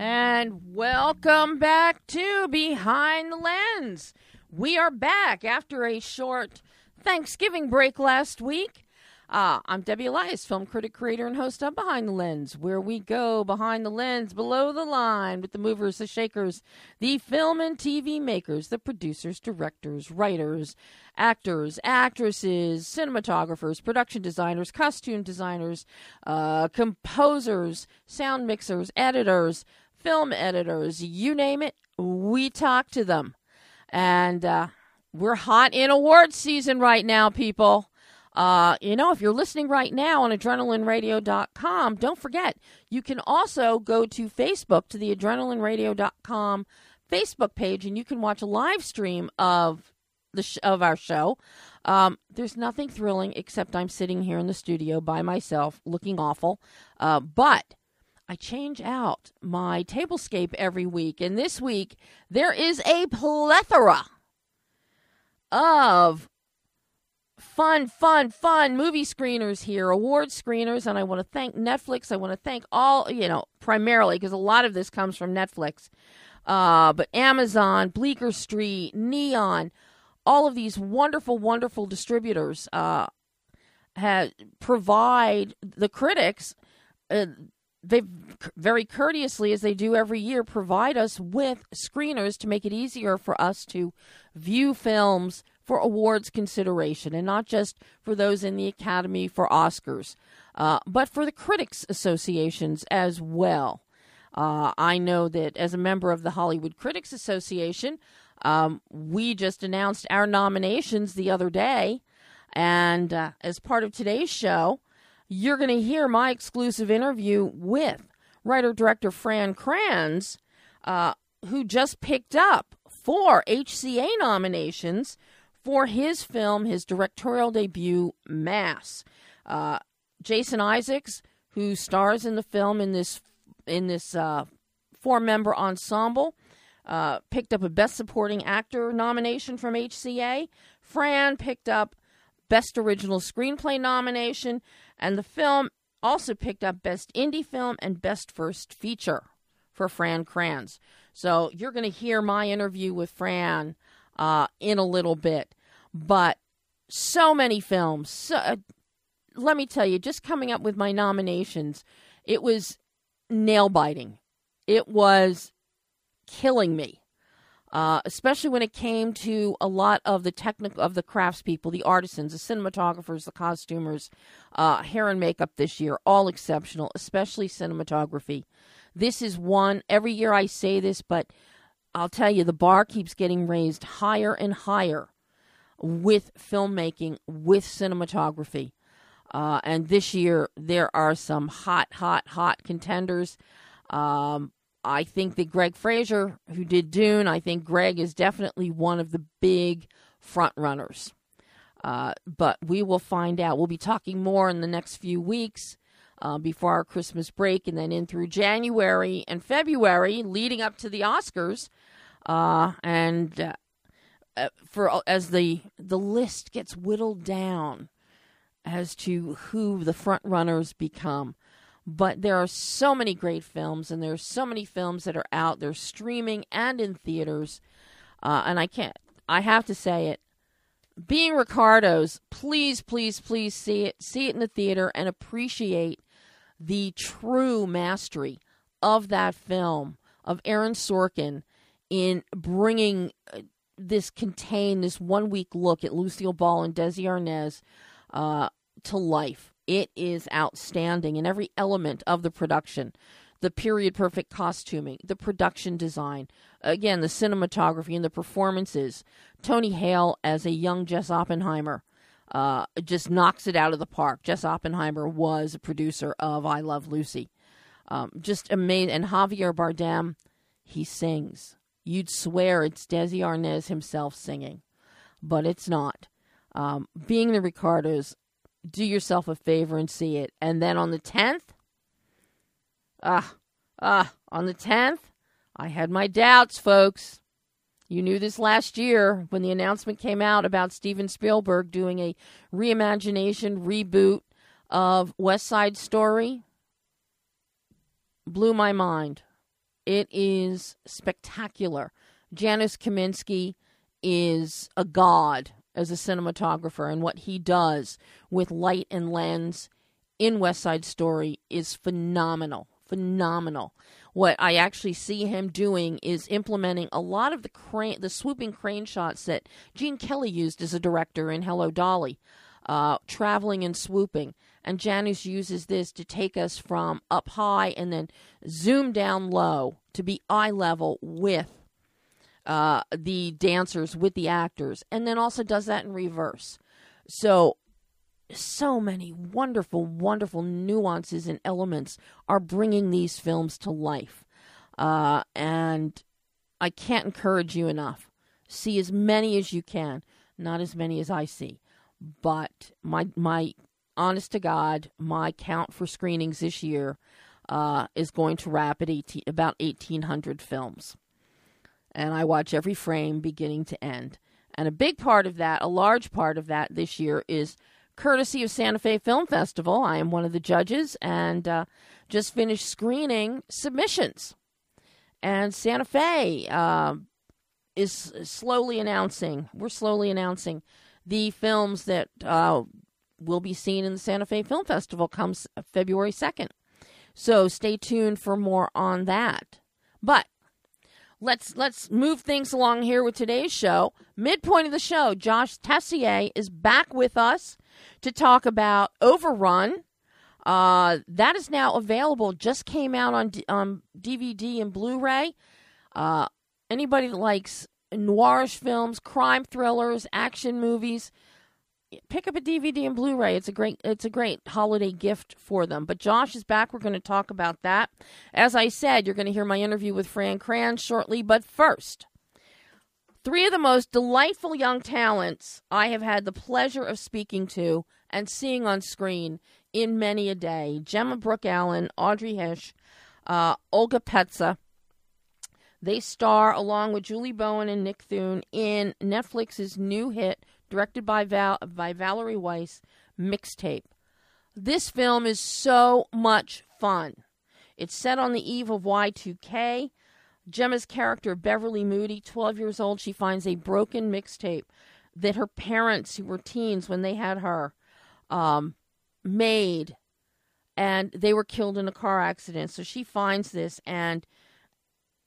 And welcome back to Behind the Lens. We are back after a short Thanksgiving break last week. Uh, I'm Debbie Elias, film critic, creator, and host of Behind the Lens, where we go behind the lens, below the line with the movers, the shakers, the film and TV makers, the producers, directors, writers, actors, actresses, cinematographers, production designers, costume designers, uh, composers, sound mixers, editors, film editors, you name it, we talk to them. And uh, we're hot in awards season right now, people. Uh, you know, if you're listening right now on adrenalineradio.com, don't forget, you can also go to Facebook to the adrenalineradio.com Facebook page and you can watch a live stream of the sh- of our show. Um, there's nothing thrilling except I'm sitting here in the studio by myself looking awful. Uh, but I change out my tablescape every week. And this week, there is a plethora of fun, fun, fun movie screeners here, award screeners. And I want to thank Netflix. I want to thank all, you know, primarily because a lot of this comes from Netflix. Uh, but Amazon, Bleecker Street, Neon, all of these wonderful, wonderful distributors uh, have, provide the critics. Uh, they very courteously, as they do every year, provide us with screeners to make it easier for us to view films for awards consideration, and not just for those in the Academy for Oscars, uh, but for the critics associations as well. Uh, I know that as a member of the Hollywood Critics Association, um, we just announced our nominations the other day, and uh, as part of today's show you're going to hear my exclusive interview with writer director Fran Kranz, uh, who just picked up four HCA nominations for his film, his directorial debut, Mass. Uh, Jason Isaacs, who stars in the film in this in this uh, four member ensemble, uh, picked up a Best Supporting Actor nomination from HCA. Fran picked up Best Original Screenplay nomination, and the film also picked up Best Indie Film and Best First Feature for Fran Kranz. So you're going to hear my interview with Fran uh, in a little bit. But so many films. So, uh, let me tell you, just coming up with my nominations, it was nail biting. It was killing me uh, especially when it came to a lot of the technical of the craftspeople, the artisans, the cinematographers, the costumers, uh, hair and makeup this year, all exceptional, especially cinematography. This is one every year I say this, but I'll tell you the bar keeps getting raised higher and higher with filmmaking, with cinematography. Uh, and this year there are some hot, hot, hot contenders. Um, I think that Greig Fraser, who did Dune, I think Greig is definitely one of the big front runners. Uh, but we will find out. We'll be talking more in the next few weeks uh, before our Christmas break, and then in through January and February, leading up to the Oscars. Uh, and uh, uh, for as the the list gets whittled down as to who the front runners become. But there are so many great films, and there's so many films that are out. They're streaming and in theaters, uh, and I can't. I have to say it. Being Ricardo's, please, please, please see it. See it in the theater and appreciate the true mastery of that film of Aaron Sorkin in bringing uh, this contained, this one week look at Lucille Ball and Desi Arnaz uh, to life. It is outstanding in every element of the production the period perfect costuming, the production design, again, the cinematography and the performances. Tony Hale as a young Jess Oppenheimer uh, just knocks it out of the park. Jess Oppenheimer was a producer of I Love Lucy. Um, just amazing. And Javier Bardem, he sings. You'd swear it's Desi Arnaz himself singing. but it's not. Um, being the Ricardos, do yourself a favor and see it. And then on the 10th, ah, ah, on the 10th, I had my doubts, folks. You knew this last year when the announcement came out about Steven Spielberg doing a reimagination reboot of West Side Story. Blew my mind. It is spectacular. Janusz Kaminski is a god as a cinematographer, and what he does with light and lens in West Side Story is phenomenal. Phenomenal. What I actually see him doing is implementing a lot of the crane, the swooping crane shots that Gene Kelly used as a director in Hello Dolly, uh, traveling and swooping. And Janusz uses this to take us from up high and then zoom down low to be eye level with uh, the dancers, with the actors, and then also does that in reverse. So so many wonderful, wonderful nuances and elements are bringing these films to life. Uh, and I can't encourage you enough. See as many as you can, not as many as I see. But my my honest to God, my count for screenings this year uh, is going to wrap at 18, about 1,800 films. And I watch every frame beginning to end. And a big part of that, a large part of that this year is courtesy of Santa Fe Film Festival. I am one of the judges and uh, just finished screening submissions. And Santa Fe uh, is slowly announcing, we're slowly announcing the films that uh, will be seen in the Santa Fe Film Festival comes February 2nd. So stay tuned for more on that. But let's let's move things along here with today's show. Midpoint of the show, Josh Tessier is back with us to talk about Overrun. Uh, that is now available. Just came out on um, DVD and Blu-ray. Uh, anybody that likes noirish films, crime thrillers, action movies, pick up a DVD and Blu-ray. It's a great it's a great holiday gift for them. But Josh is back. We're going to talk about that. As I said, you're going to hear my interview with Fran Kranz shortly, but first, three of the most delightful young talents I have had the pleasure of speaking to and seeing on screen in many a day. Gemma Brooke Allen, Audrey Hsieh, uh, Olga Petsa. They star along with Julie Bowen and Nick Thune in Netflix's new hit directed by Val by Valerie Weiss, Mixtape. This film is so much fun. It's set on the eve of Y2K. Gemma's character, Beverly Moody, 12 years old, she finds a broken mixtape that her parents, who were teens when they had her, um, made, and they were killed in a car accident. So she finds this and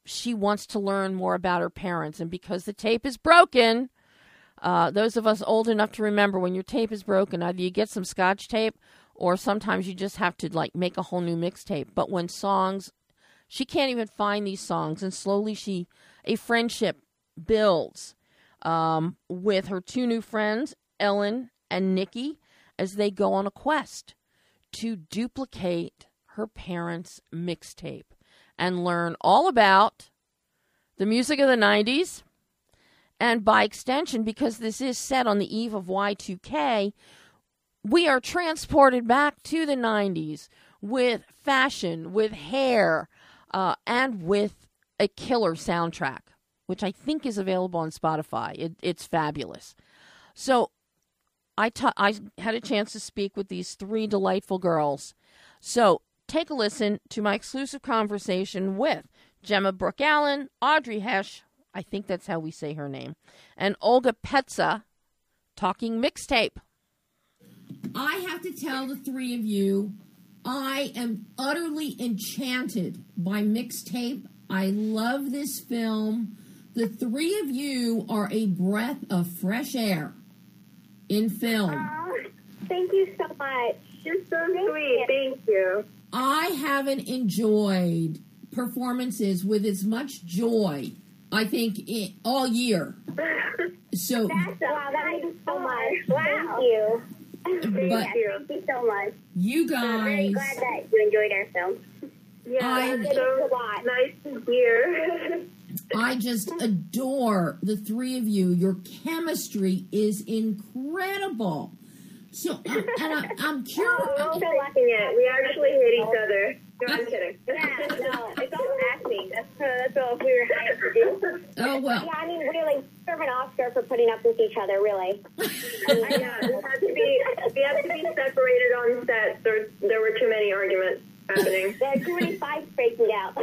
she wants to learn more about her parents. And because the tape is broken, uh, those of us old enough to remember when your tape is broken, either you get some scotch tape or sometimes you just have to like make a whole new mixtape. But when songs, she can't even find these songs, and slowly she, a friendship builds um, with her two new friends, Ellen and Nikki, as they go on a quest to duplicate her parents' mixtape and learn all about the music of the 90s and by extension, because this is set on the eve of Y2K, we are transported back to the 90s with fashion, with hair, uh, and with a killer soundtrack, which I think is available on Spotify. It, it's fabulous. So I, ta- I had a chance to speak with these three delightful girls. So take a listen to my exclusive conversation with Gemma Brooke Allen, Audrey Hsieh, I think that's how we say her name. And Olga Petsa talking mixtape. I have to tell the three of you, I am utterly enchanted by mixtape. I love this film. The three of you are a breath of fresh air in film. Oh, thank you so much. You're so thank sweet. You. Thank you. I haven't enjoyed performances with as much joy I think it, all year. So That's, wow, that means so much. Wow. Thank you. But Thank you. Thank you so much. You guys. I'm very glad that you enjoyed our film. Yeah, I- it's so nice to hear. I just adore the three of you. Your chemistry is incredible. So, uh, and I, I'm curious. Oh, we're also watching it. We actually hate each other. No, I'm kidding. Yeah, no, it's all acting. That's, uh, that's all we were hired to do. Oh well. Yeah, I mean, really, serve an Oscar for putting up with each other, really. I know. We had to be, we had to be separated on set. There, there were too many arguments happening. There are too many fights breaking out.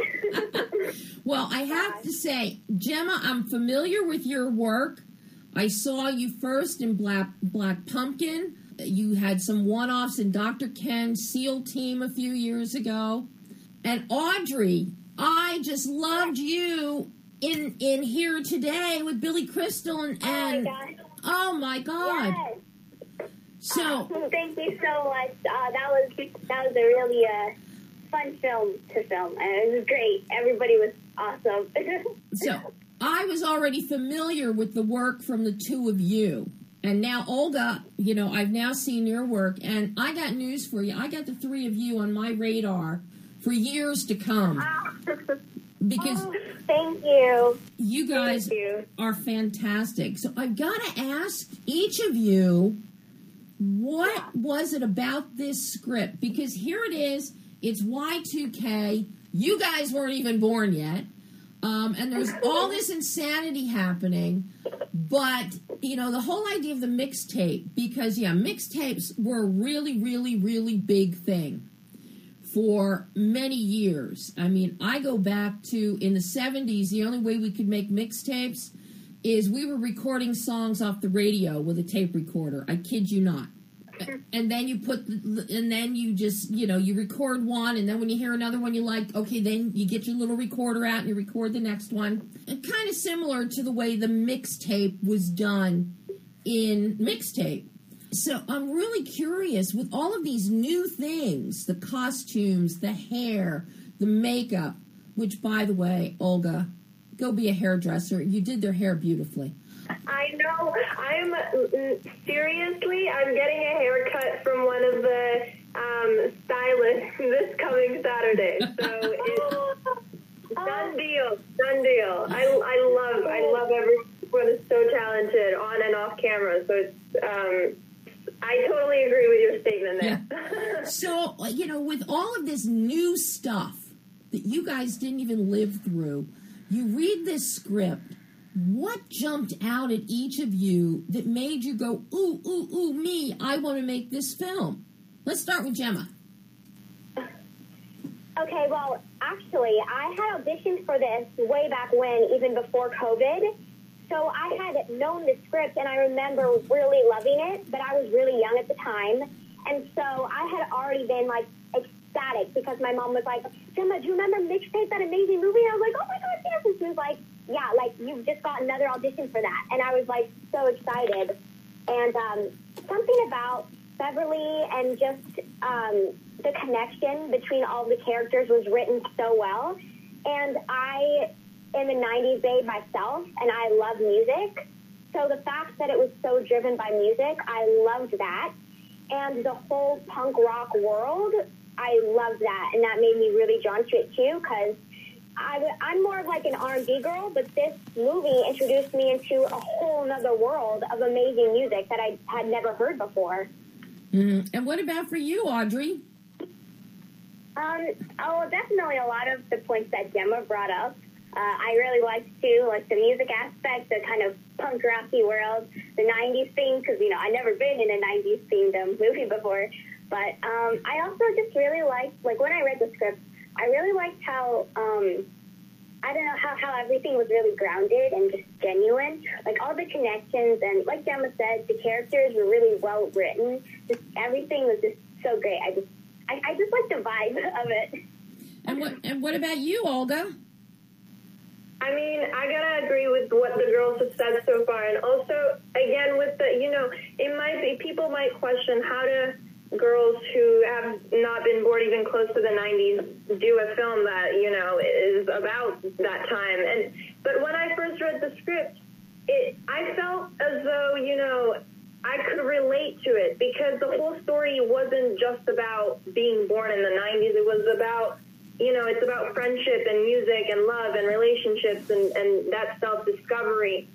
Well, I have to say, Gemma, I'm familiar with your work. I saw you first in Black Black Pumpkin. You had some one-offs in Dr. Ken's SEAL team a few years ago. And Audrey, I just loved you in in here today with Billy Crystal and, oh my and gosh. oh my god. Yes. So Thank you so much. Uh, that was that was a really uh, fun film to film, and it was great. Everybody was awesome. So I was already familiar with the work from the two of you. And now, Olga, you know, I've now seen your work, and I got news for you. I got the three of you on my radar for years to come because Oh, thank you. you guys you. are fantastic. So I've got to ask each of you what was it about this script? Because here it is, it's Y2K. You guys weren't even born yet. Um, and there's all this insanity happening. But, you know, the whole idea of the mixtape, because, yeah, mixtapes were a really, really, really big thing for many years. I mean, I go back to in the 70s, the only way we could make mixtapes is we were recording songs off the radio with a tape recorder. I kid you not. And then you put, and then you just, you know, you record one, and then when you hear another one you like, okay, then you get your little recorder out and you record the next one. And kind of similar to the way the mixtape was done in mixtape. So I'm really curious with all of these new things the costumes, the hair, the makeup, which, by the way, Olga, go be a hairdresser. You did their hair beautifully. I know. I'm mm, seriously. I'm getting a haircut from one of the um, stylists this coming Saturday. So it's done deal. Done deal. I, I love. I love everyone is so talented on and off camera. So it's. Um, I totally agree with your statement there. So, uh, you know, with all of this new stuff that you guys didn't even live through, you read this script. What jumped out at each of you that made you go, ooh, ooh, ooh, me, I want to make this film? Let's start with Gemma. Okay, well, actually, I had auditioned for this way back when, even before COVID. So I had known the script, and I remember really loving it, but I was really young at the time. And so I had already been, like, ecstatic because my mom was like, Gemma, do you remember Mixtape, that amazing movie? And I was like, oh my God, yes. And she was like, yeah, like, you've just got another audition for that. And I was, like, so excited. And um, something about Beverly and just um, the connection between all the characters was written so well. And I am a 90s babe myself, and I love music. So the fact that it was so driven by music, I loved that. And the whole punk rock world, I loved that. And that made me really drawn to it too, because I'm more of like an R&B girl, but this movie introduced me into a whole nother world of amazing music that I had never heard before. Mm. And what about for you, Audrey? Um, oh, definitely a lot of the points that Gemma brought up. Uh, I really liked too, like the music aspect, the kind of punk rocky world, the '90s theme, because you know I'd never been in a '90s themed um, movie before. But um, I also just really liked, like when I read the script, I really liked how um, I don't know how how everything was really grounded and just genuine. Like all the connections and like Gemma said, the characters were really well written. Just everything was just so great. I just I, I just like the vibe of it. And what and what about you, Olga? I mean, I gotta agree with what the girls have said so far, and also, again, with the, you know, it might be people might question how do girls who have not been born even close to the 90s do a film that you know is about that time. And but when I first read the script, it I felt as though you know I could relate to it because the whole story wasn't just about being born in the 90s. It was about you know, it's about friendship and music and love and relationships and, and that self discovery,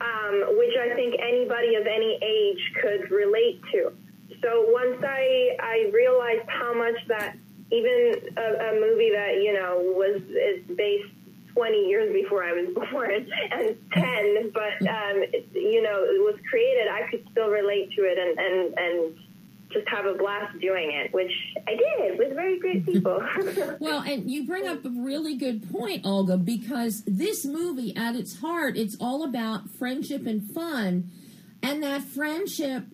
um, which I think anybody of any age could relate to. So once I, I realized how much that even a, a movie that, you know, was is based 20 years before I was born and 10, but, um, it, you know, it was created, I could still relate to it and, and, and just have a blast doing it, which I did with very great people. well, and you bring up a really good point, Olga, because this movie, at its heart, it's all about friendship and fun, and that friendship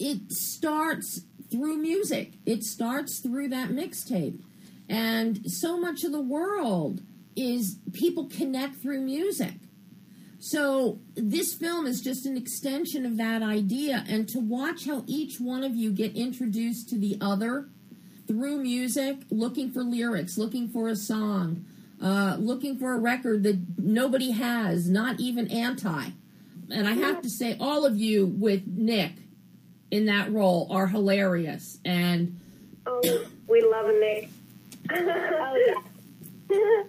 it starts through music. It starts through that mixtape, and so much of the world is people connect through music. So this film is just an extension of that idea, and to watch how each one of you get introduced to the other through music, looking for lyrics, looking for a song, uh, looking for a record that nobody has, not even anti. And I have to say, all of you with Nick in that role are hilarious. And oh, we love Nick. oh yeah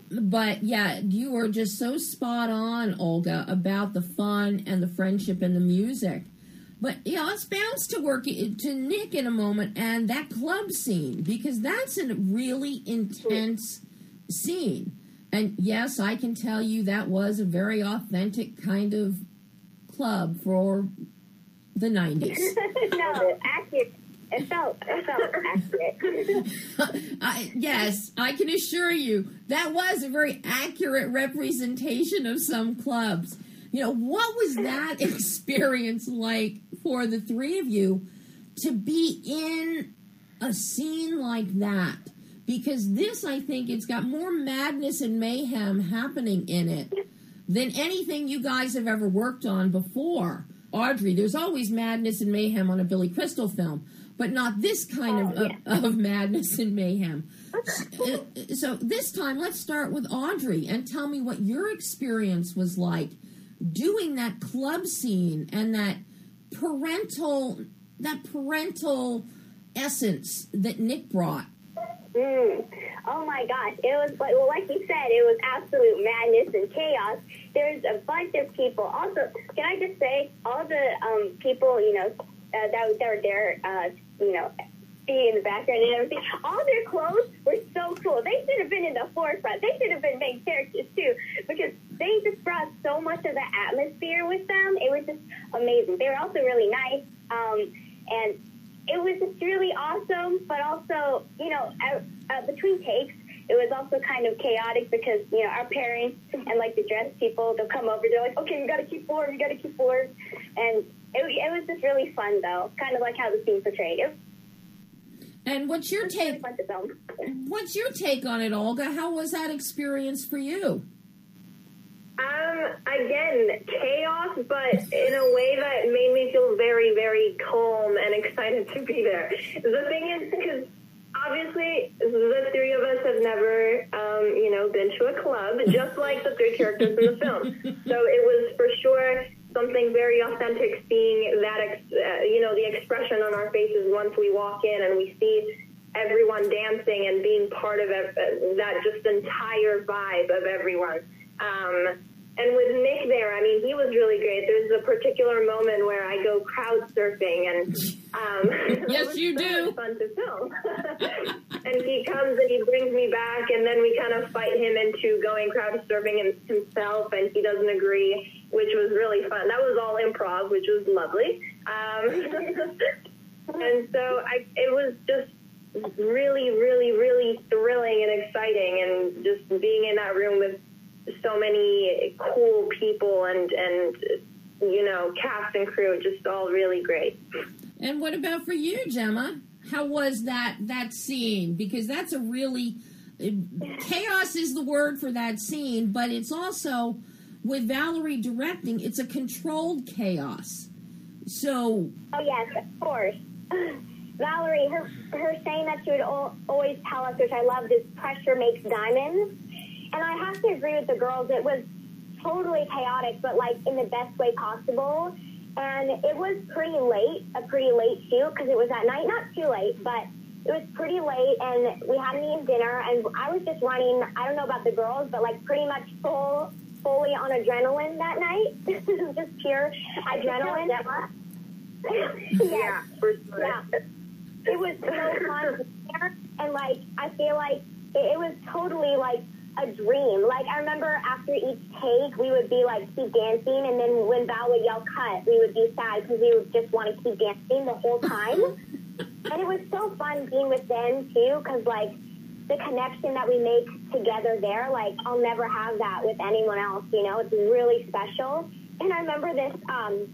but yeah, you are just so spot on, Olga, about the fun and the friendship and the music. But yeah, let's bounce to work to Nick in a moment and that club scene because that's a really intense scene. And yes, I can tell you that was a very authentic kind of club for the 90s. no, accurate it felt it felt accurate. I, yes, I can assure you that was a very accurate representation of some clubs. You know, what was that experience like for the three of you to be in a scene like that? Because this, I think, it's got more madness and mayhem happening in it than anything you guys have ever worked on before. Audrey, there's always madness and mayhem on a Billy Crystal film but not this kind of, oh, yeah. of, of, madness and mayhem. Uh, so this time, let's start with Audrey and tell me what your experience was like doing that club scene and that parental that parental essence that Nick brought. Mm. Oh my gosh! It was like, well, like you said, it was absolute madness and chaos. There's a bunch of people. Also, can I just say, all the um, people, you know, uh, that, that were there uh, you know, be in the background and everything. All their clothes were so cool. They should have been in the forefront. They should have been main characters too, because they just brought so much of the atmosphere with them. It was just amazing. They were also really nice, um, and it was just really awesome. But also, you know, uh, between takes, it was also kind of chaotic because you know our parents and like the dress people they'll come over they're like okay you got to keep forward you got to keep forward and it, it was just really fun, though. Kind of like how the scene portrayed. It, and what's your take? What's your take on it, Olga? How was that experience for you? Um, again, chaos, but in a way that made me feel very, very calm and excited to be there. The thing is, because obviously the three of us have never, um, you know, been to a club, just like the three characters in the film. So it was for sure something very authentic seeing that, ex- uh, you know, the expression on our faces once we walk in and we see everyone dancing and being part of uh, that just entire vibe of everyone. Um, and with Nick there, I mean, he was really great. There's a particular moment where I go crowd surfing, and um, yes, you so do. Fun to film. and he comes and he brings me back, and then we kind of fight him into going crowd surfing himself, and he doesn't agree, which was really fun. That was all improv, which was lovely. Um, and so I, it was just really, really, really thrilling and exciting, and just being in that room with so many cool people and and you know cast and crew just all really great. And what about for you gemma? How was that that scene? Because that's a really chaos is the word for that scene but it's also with valerie directing it's a controlled chaos. So oh yes of course. Valerie her her saying that she would always tell us which i love is pressure makes diamonds and I have to agree with the girls. It was totally chaotic, but like in the best way possible. And it was pretty late, a pretty late shoot because it was at night. Not too late, but it was pretty late and we hadn't eaten dinner and I was just running, I don't know about the girls, but like pretty much full, fully on adrenaline that night. just pure adrenaline. Yeah, for sure. Yeah. It was so fun and like I feel like it, it was totally like a dream. Like I remember after each take, we would be like keep dancing, and then when Val would yell cut, we would be sad because we would just want to keep dancing the whole time. and it was so fun being with them too, because like the connection that we make together there, like I'll never have that with anyone else. You know, it's really special. And I remember this um,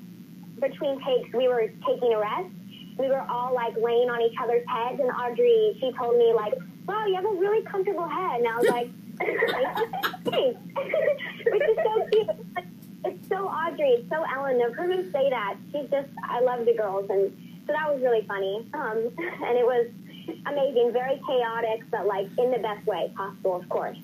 between takes, we were taking a rest. We were all like laying on each other's heads, and Audrey, she told me like, "Wow, you have a really comfortable head." And I was like, Which is so cute. It's so Audrey, it's so Ellen of her to say that. She's just, I love the girls, and so that was really funny. Um, and it was amazing, very chaotic, but like in the best way possible, of course.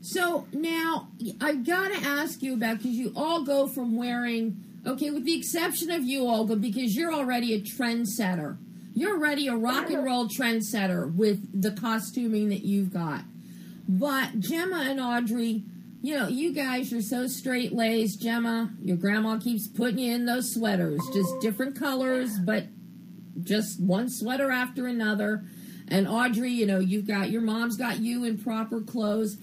So now I got to ask you about because you all go from wearing okay, with the exception of you, Olga, because you're already a trendsetter. You're already a rock and roll trendsetter with the costuming that you've got. But Gemma and Audrey, you know, you guys are so straight laced. Gemma, your grandma keeps putting you in those sweaters, just different colors, but just one sweater after another. And Audrey, you know, you've got your mom's got you in proper clothes.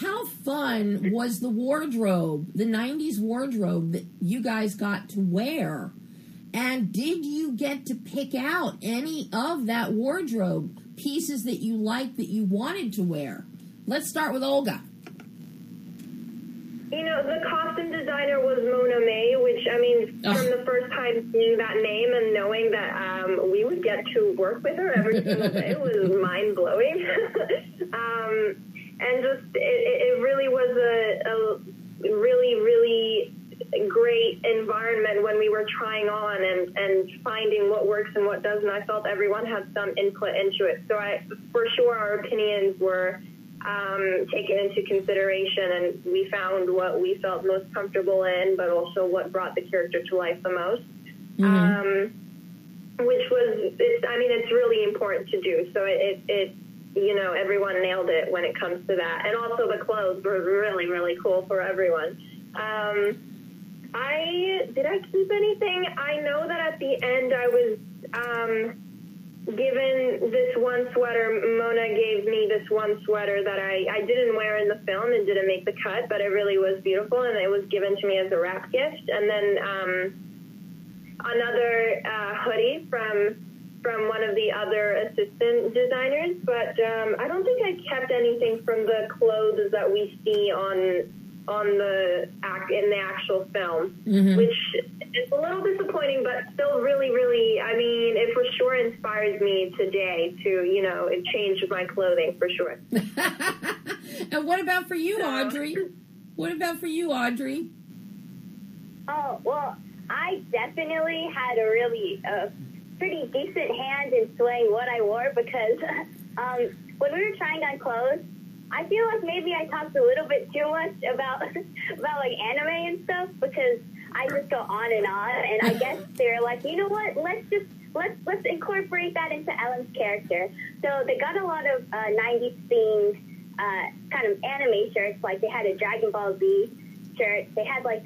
How fun was the wardrobe, the 90s wardrobe that you guys got to wear? And did you get to pick out any of that wardrobe pieces that you liked that you wanted to wear? Let's start with Olga. You know, the costume designer was Mona May, which I mean, Oh. from the first time seeing that name and knowing that um, we would get to work with her every single day was mind blowing. um, and just it, it it really was a, a really, really great environment when we were trying on and, and finding what works and what doesn't. I felt everyone had some input into it. So I, for sure, our opinions were um, taken into consideration, and we found what we felt most comfortable in, but also what brought the character to life the most. Um, which was, it's, I mean, it's really important to do. So it, it, you know, everyone nailed it when it comes to that, and also the clothes were really, really cool for everyone. Um, I did I keep anything? I know that at the end I was um, given this one sweater. Mona gave me this one sweater that I, I didn't wear in the film and didn't make the cut, but it really was beautiful, and it was given to me as a wrap gift. And then um, another uh, hoodie from from one of the other assistant designers, but um, I don't think I kept anything from the clothes that we see on on the act in the actual film, which is a little disappointing, but still really, really. I mean, it for sure inspires me today to you know it changed my clothing for sure. and what about for you, Audrey? What about for you, Audrey? Oh, well, I definitely had a really uh, pretty decent hand in swaying what I wore because um, when we were trying on clothes, I feel like maybe I talked a little bit too much about about like anime and stuff because I just go on and on, and I guess they're like, you know what? Let's just let's let's incorporate that into Ellen's character. So they got a lot of uh, '90s themed uh, kind of anime shirts. Like they had a Dragon Ball Z shirt. They had like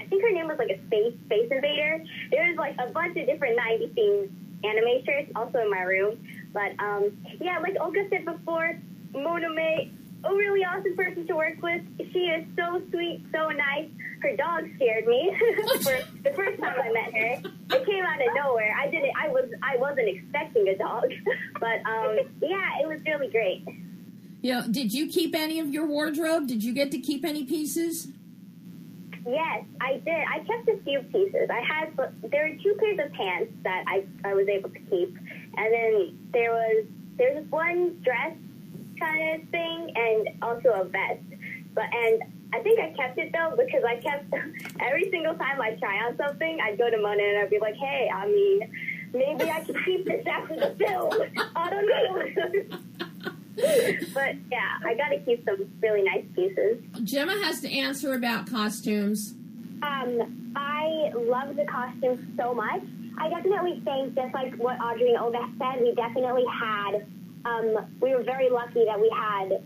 I think her name was like a space space invader. There was like a bunch of different 90s themed anime shirts also in my room. But um, yeah, like Olga said before, Mona May, a really awesome person to work with. She is so sweet, so nice. Her dog scared me for the first time I met her. It came out of nowhere. I didn't. I was. I wasn't expecting a dog, but um, yeah, it was really great. Yeah. did you keep any of your wardrobe? Did you get to keep any pieces? Yes, I did. I kept a few pieces. I had there were two pairs of pants that I I was able to keep, and then there was there was one dress kind of thing, and also a vest. But and I think I kept it though because I kept every single time I try on something, I'd go to Mona and I'd be like, hey, I mean, maybe I could keep this after the film. I don't know. but yeah, I got to keep some really nice pieces. Gemma has to answer about costumes. Um, I I love the costumes so much. I definitely think, just like what Audrey and Olga said, we definitely had, um, we were very lucky that we had,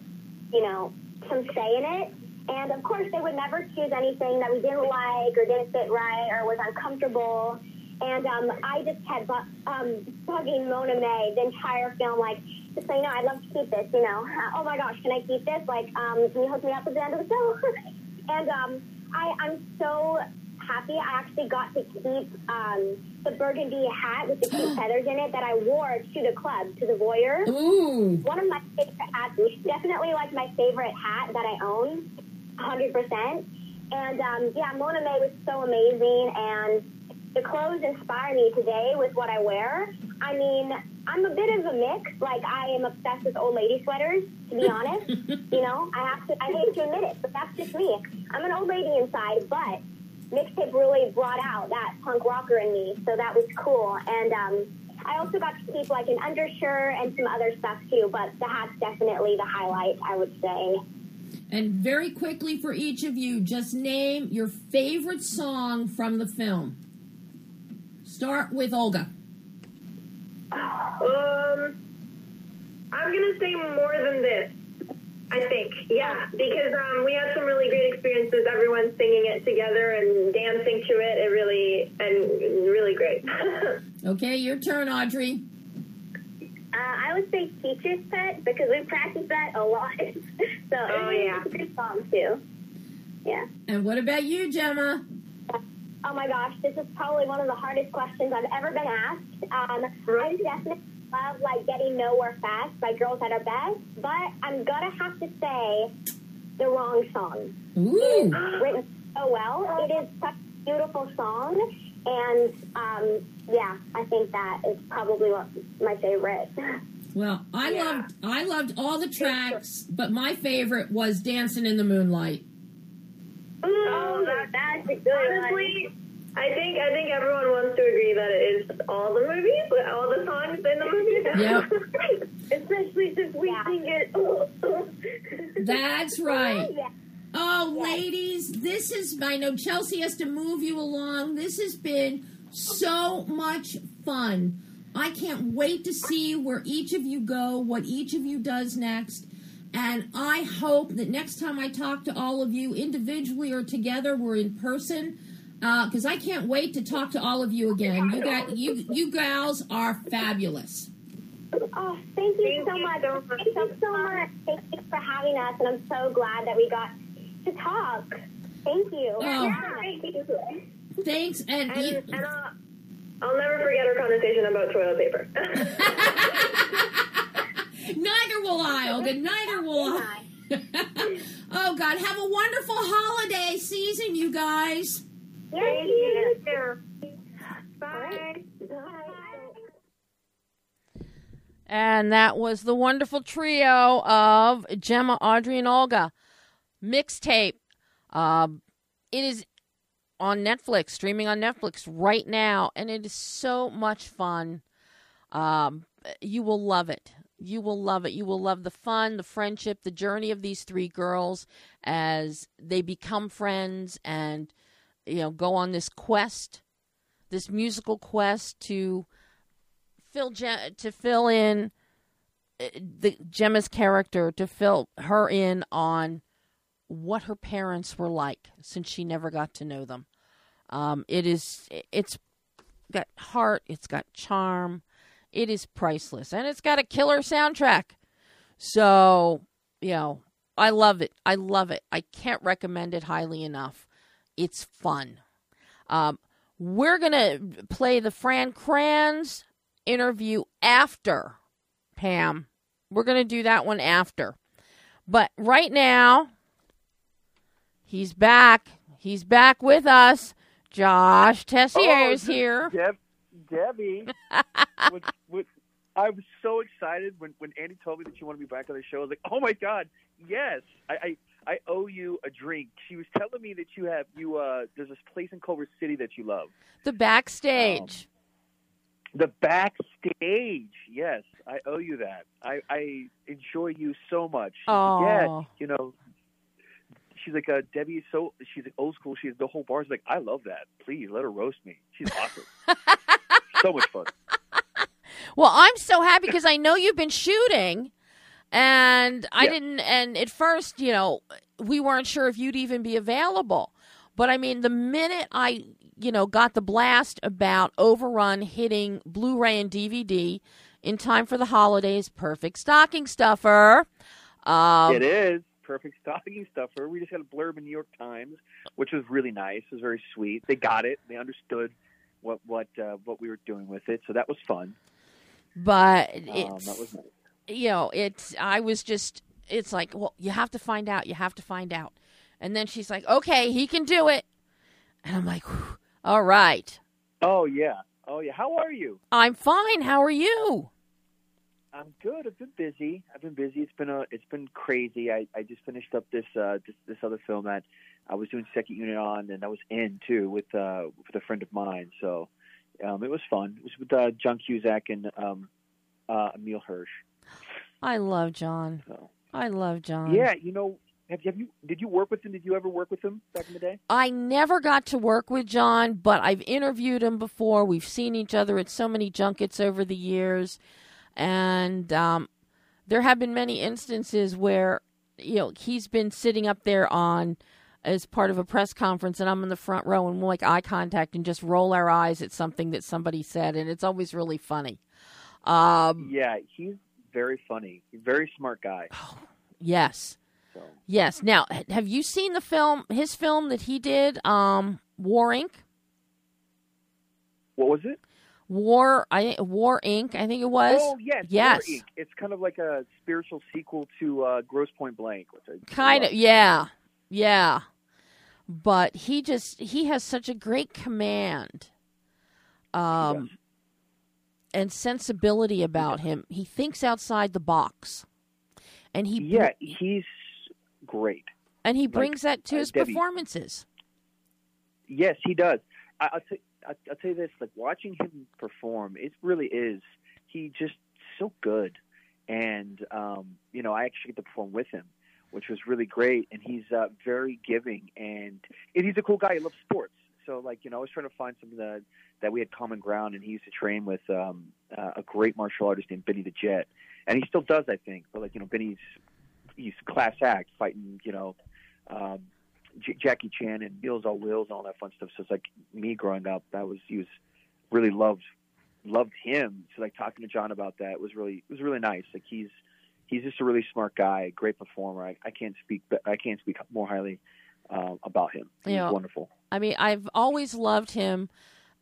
you know, some say in it. And of course, they would never choose anything that we didn't like or didn't fit right or was uncomfortable. And um, I just kept bu- um, bugging Mona May the entire film, like, just you know, I'd love to keep this, you know. Oh my gosh, can I keep this? Like, um, can you hook me up at the end of the show? and um, I, I'm so happy I actually got to keep um, the burgundy hat with the cute feathers in it that I wore to the club, to the voyeur. Ooh. One of my favorite hats, definitely like my favorite hat that I own, 100%. And um, yeah, Mona May was so amazing, and the clothes inspire me today with what I wear. I mean, I'm a bit of a mix. Like, I am obsessed with old lady sweaters, to be honest. you know, I have to, I hate to admit it, but that's just me. I'm an old lady inside, but mixtape really brought out that punk rocker in me, so that was cool. And um, I also got to keep like an undershirt and some other stuff too, but the hat's definitely the highlight, I would say. And very quickly for each of you, just name your favorite song from the film. Start with Olga. Um, I'm gonna say more than this. I think, yeah, because um, we had some really great experiences. Everyone singing it together and dancing to it. It really and really great. Okay, your turn, Audrey. Uh, I would say Teacher's Pet because we practiced that a lot. so Oh, yeah. it's a good song too. Yeah. And what about you, Gemma? Oh my gosh, this is probably one of the hardest questions I've ever been asked. Um, I definitely love like getting nowhere fast by Girls at Our Best, but I'm gonna have to say the wrong song. Ooh. Written so well. It is such a beautiful song, and um, yeah, I think that is probably what my favorite. Well, I Yeah. loved I loved all the tracks, but my favorite was Dancing in the Moonlight. Oh, that, that's a good Honestly, I think I think everyone wants to agree that it is all the movies, all the songs in the movies. Especially since we sing it. That's right. Oh, yeah. Oh, ladies, this is, I know Chelsea has to move you along. This has been so much fun. I can't wait to see where each of you go, what each of you does next. And I hope that next time I talk to all of you individually or together, we're in person. Uh, because I can't wait to talk to all of you again. You got you you gals are fabulous. Oh, thank you Thank so you much. so much. Thank you so much. Thank you for having us, and I'm so glad that we got to talk. Thank you. Oh. Yeah. Thanks, and, And, you- and I'll, I'll never forget our conversation about toilet paper. Neither will I, Olga. Neither will I. oh God, have a wonderful holiday season, you guys. Thank you. Bye. And that was the wonderful trio of Gemma, Audrey, and Olga. Mixtape. Um, it is on Netflix, streaming on Netflix right now, and it is so much fun. Um, you will love it. You will love it. You will love the fun, the friendship, the journey of these three girls as they become friends and you know go on this quest, this musical quest to fill Gem- to fill in uh, the Gemma's character to fill her in on what her parents were like since she never got to know them. Um, it is it's got heart, it's got charm, it is priceless, and it's got a killer soundtrack. So you know, I love it. I love it. I can't recommend it highly enough. It's fun. Um, we're gonna play the Fran Kranz interview after Pam. We're going to do that one after. But right now, he's back. He's back with us. Josh Tessier is Oh, here. Deb, Debbie, would, would, I was so excited when, when Andy told me that you want to be back on the show. I was like, oh my god, yes! I, I I owe you a drink. She was telling me that you have you uh there's this place in Culver City that you love. The backstage. The backstage, yes, I owe you that. I, I enjoy you so much. Aw. Yeah, you know, she's like, uh, Debbie is so she's like old school. She's the whole bar's like, I love that. Please let her roast me. She's awesome. so much fun. Well, I'm so happy because I know you've been shooting, and I Yeah. didn't. And at first, you know, we weren't sure if you'd even be available. But I mean, the minute I, you know, got the blast about Overrun hitting Blu-ray and DVD in time for the holidays, perfect stocking stuffer. Um, it is perfect stocking stuffer. We just got a blurb in New York Times, which was really nice. It was very sweet. They got it. They understood what what uh, what we were doing with it. So that was fun. but Um, it's that was nice. You know, it's I was just it's like, well, you have to find out, you have to find out. And then she's like, "Okay, he can do it." And I'm like, "All right. Oh yeah. Oh yeah. How are you? I'm fine. How are you?" I'm good. I've been busy. I've been busy. It's been a it's been crazy. I, I just finished up this uh this, this other film that I was doing second unit on and I was in too with uh with a friend of mine. So um it was fun. It was with uh, John Cusack and um uh Emile Hirsch. I love John. So I love John. yeah, you know have you, have you did you work with him? Did you ever work with him back in the day? I never got to work with John, but I've interviewed him before. We've seen each other at so many junkets over the years, and um, there have been many instances where you know he's been sitting up there on as part of a press conference, and I'm in the front row, and we'll make eye contact and just roll our eyes at something that somebody said, and it's always really funny. Um, Yeah, he's very funny. Very smart guy. yes. So Yes. Now, have you seen the film, his film that he did, um, War Inc.? what was it? War, I War Inc. I think it was. Oh yes, Yes. It's kind of like a spiritual sequel to uh, Grosse Pointe Blank, which I kind of, yeah, yeah. But he just he has such a great command, um, Yes. And sensibility about him. He thinks outside the box, and he Yeah, he's great. and he like, brings that to uh, his performances. Yes, he does. I, I'll, t- I'll tell you this: like watching him perform, it really is. He just so good, and um, you know, I actually get to perform with him, which was really great. And he's uh, very giving, and, and he's a cool guy. He loves sports, so like you know, I was trying to find something that that we had common ground. And he used to train with um, uh, a great martial artist named Benny the Jet, and he still does, I think. But like you know, Benny's he's class act fighting, you know. Um, J- Jackie Chan and Meals on Wheels and all that fun stuff. So it's like me growing up, that was he was really loved loved him. So like talking to John about that was really it was really nice. Like he's he's just a really smart guy, great performer. I, I can't speak but I can't speak more highly uh, about him. He's Yeah. wonderful. I mean, I've always loved him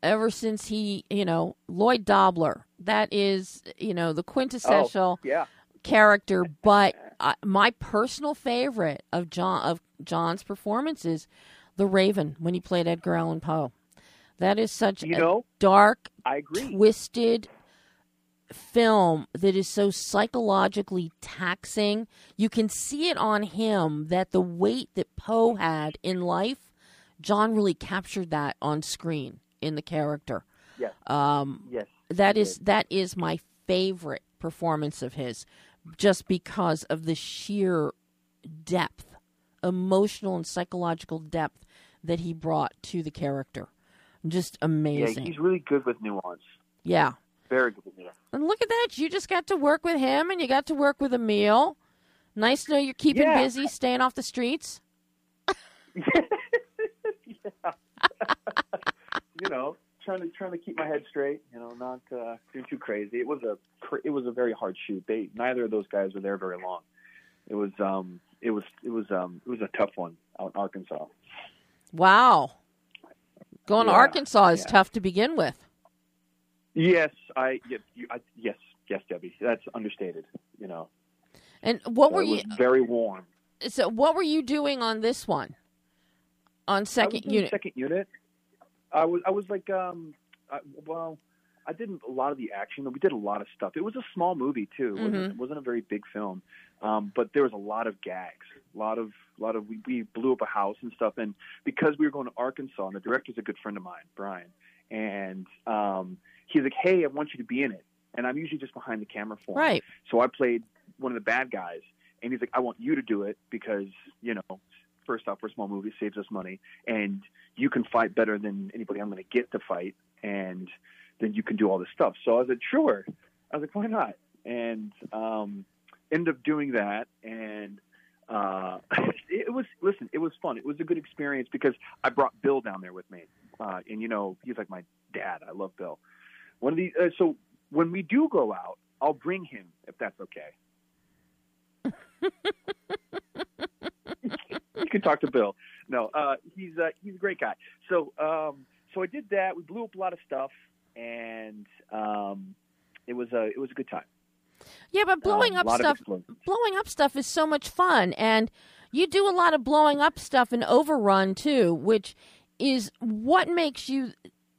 ever since he, you know, Lloyd Dobler. That is, you know, the quintessential Yeah. character. But uh, my personal favorite of John of John's performances, the Raven, when he played Edgar Allan Poe. That is such You a know, dark, I agree. twisted film that is so psychologically taxing. You can see it on him that the weight that Poe had in life, John really captured that on screen in the character. Yes. Um, Yes. that is that is my favorite performance of his, just because of the sheer depth, emotional and psychological depth that he brought to the character. Just amazing. Yeah, amazing. he's really good with nuance. yeah. Very good nuance. And look at that. You just got to work with him and you got to work with Emile. Nice to know you're keeping Yeah. busy, staying off the streets. yeah. you know, trying to trying to keep my head straight. You know, not uh, doing too crazy. It was a it was a very hard shoot. They neither of those guys were there very long. It was um it was it was um it was a tough one out in Arkansas. Wow. Going to Arkansas is yeah. tough to begin with. Yes, I, you, I yes yes Debbie, that's understated. You know, And what were you very warm. so what were you doing on this one? On second unit. Second unit. I was I was like um I, well I did a lot of the action. We did a lot of stuff. It was a small movie too. It wasn't, Mhm. it wasn't a very big film, um, but there was a lot of gags. A lot of a lot of we, we blew up a house and stuff. And because we were going to Arkansas, and the director's a good friend of mine, Brian, and um, he's like, "Hey, I want you to be in it." And I'm usually just behind the camera for him. Right. So I played one of the bad guys, and he's like, "I want you to do it because you know first off, we're a small movie, saves us money, and you can fight better than anybody I'm going to get to fight, and then you can do all this stuff. So I was like, sure. I was like, why not? And um, ended up doing that, and uh, it was listen, it was fun. It was a good experience because I brought Bill down there with me, uh, and you know he's like my dad. I love Bill. One of the uh, so when we do go out, I'll bring him if that's okay. you can talk to Bill. No, uh, he's uh, he's a great guy. So um, so I did that. We blew up a lot of stuff, and um, it was a it was a good time. Yeah, but blowing Um, up a lot of stuff blowing up stuff is so much fun and you do a lot of blowing up stuff in overrun too which is what makes you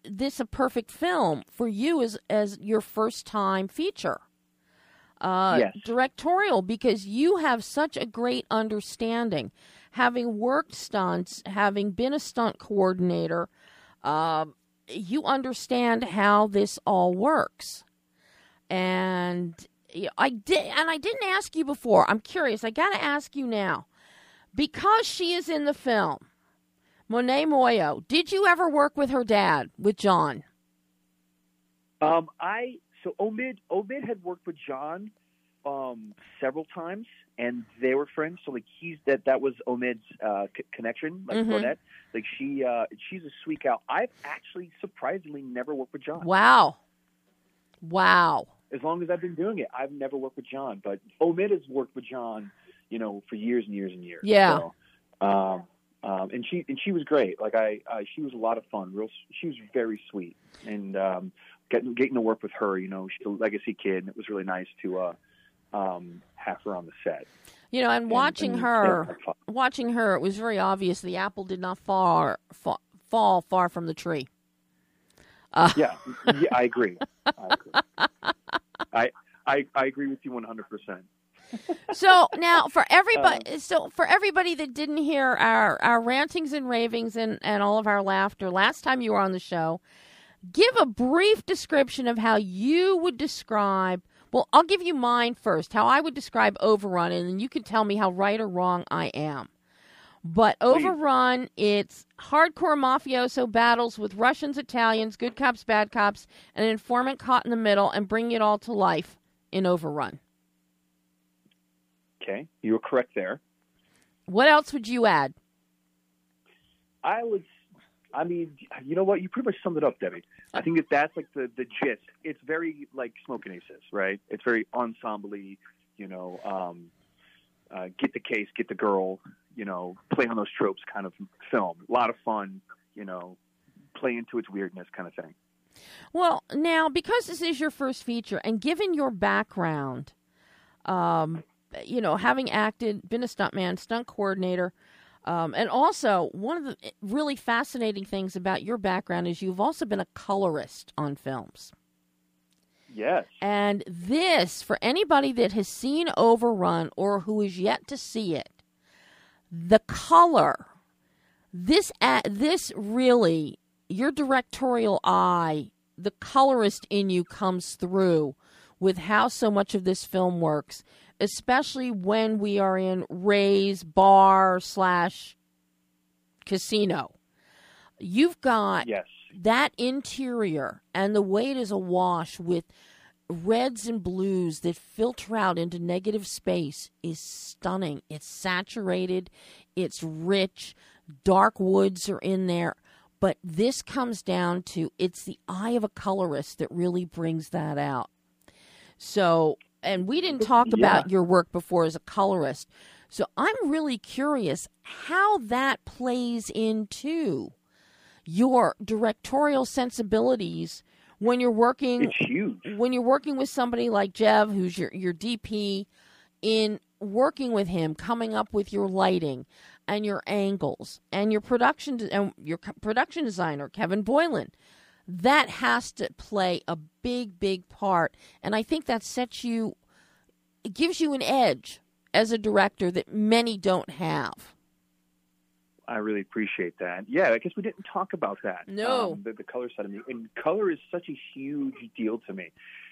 this a perfect film for you as as your first time feature uh Yes. directorial because you have such a great understanding having worked stunts having been a stunt coordinator um you understand how this all works and I did, and I didn't ask you before. I'm curious. I got to ask you now, because she is in the film. Monet Moyo, did you ever work with her dad, with John? Um, I so Omid Omid had worked with John um, several times, and they were friends. So like he's that that was Omid's uh, c- connection, like Mhm. Bonette. Like she uh, she's a sweet gal. I've actually surprisingly never worked with John. Wow, wow. As long as I've been doing it, I've never worked with John. But Omid has worked with John, you know, for years and years and years. Yeah. So, um, um, and she and she was great. Like I, she was a lot of fun. Real, she was very sweet, and um, getting getting to work with her. You know, she's a legacy kid, and it was really nice to uh, um, have her on the set. You know, and watching and- her, watching her, it was very obvious the apple did not far, fa- fall far from the tree. Uh, yeah, yeah, I agree. I agree. I, I, I agree with you one hundred percent. So now for everybody Uh, so for everybody that didn't hear our our rantings and ravings and and all of our laughter last time you were on the show give a brief description of how you would describe well i'll give you mine first how i would describe overrun and then you can tell me how right or wrong i am. But overrun it's hardcore mafioso battles with russians italians good cops bad cops and an informant caught in the middle and bring it all to life in overrun Okay, you were correct there. what else would you add I would. I mean, you know what? You pretty much summed it up, Debbie. I think that that's like the the gist. It's very like Smoking Aces, right? It's very ensemble-y, You know, um, uh, get the case, get the girl. You know, play on those tropes kind of film. A lot of fun. You know, play into its weirdness kind of thing. Well, now because this is your first feature, and given your background, um, you know, having acted, been a stuntman, stunt coordinator, um, and also one of the really fascinating things about your background is you've also been a colorist on films. Yes. And this, for anybody that has seen Overrun or who is yet to see it, the color, this a this really, your directorial eye, the colorist in you comes through with how so much of this film works, especially when we are in Ray's bar slash casino. You've got Yes. that interior and the way it is awash with reds and blues that filter out into negative space is stunning. It's saturated, it's rich, dark woods are in there. But this comes down to it's the eye of a colorist that really brings that out. So, and we didn't talk about your work before as a colorist. So I'm really curious how that plays into your directorial sensibilities when you're working It's huge. when you're working with somebody like Jeff who's your your DP, in working with him, coming up with your lighting and your angles and your production and your production designer Kevin Boylan, that has to play a big big part, and I think that sets you, it gives you an edge as a director that many don't have. I really appreciate that. Yeah, I guess we didn't talk about that. No. um, the, the color side of me, and color is such a huge deal to me.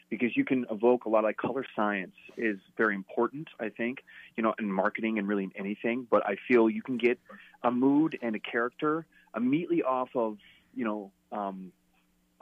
because you can evoke a lot of like color science is very important, I think, you know, in marketing and really in anything. But I feel you can get a mood and a character immediately off of, you know, um,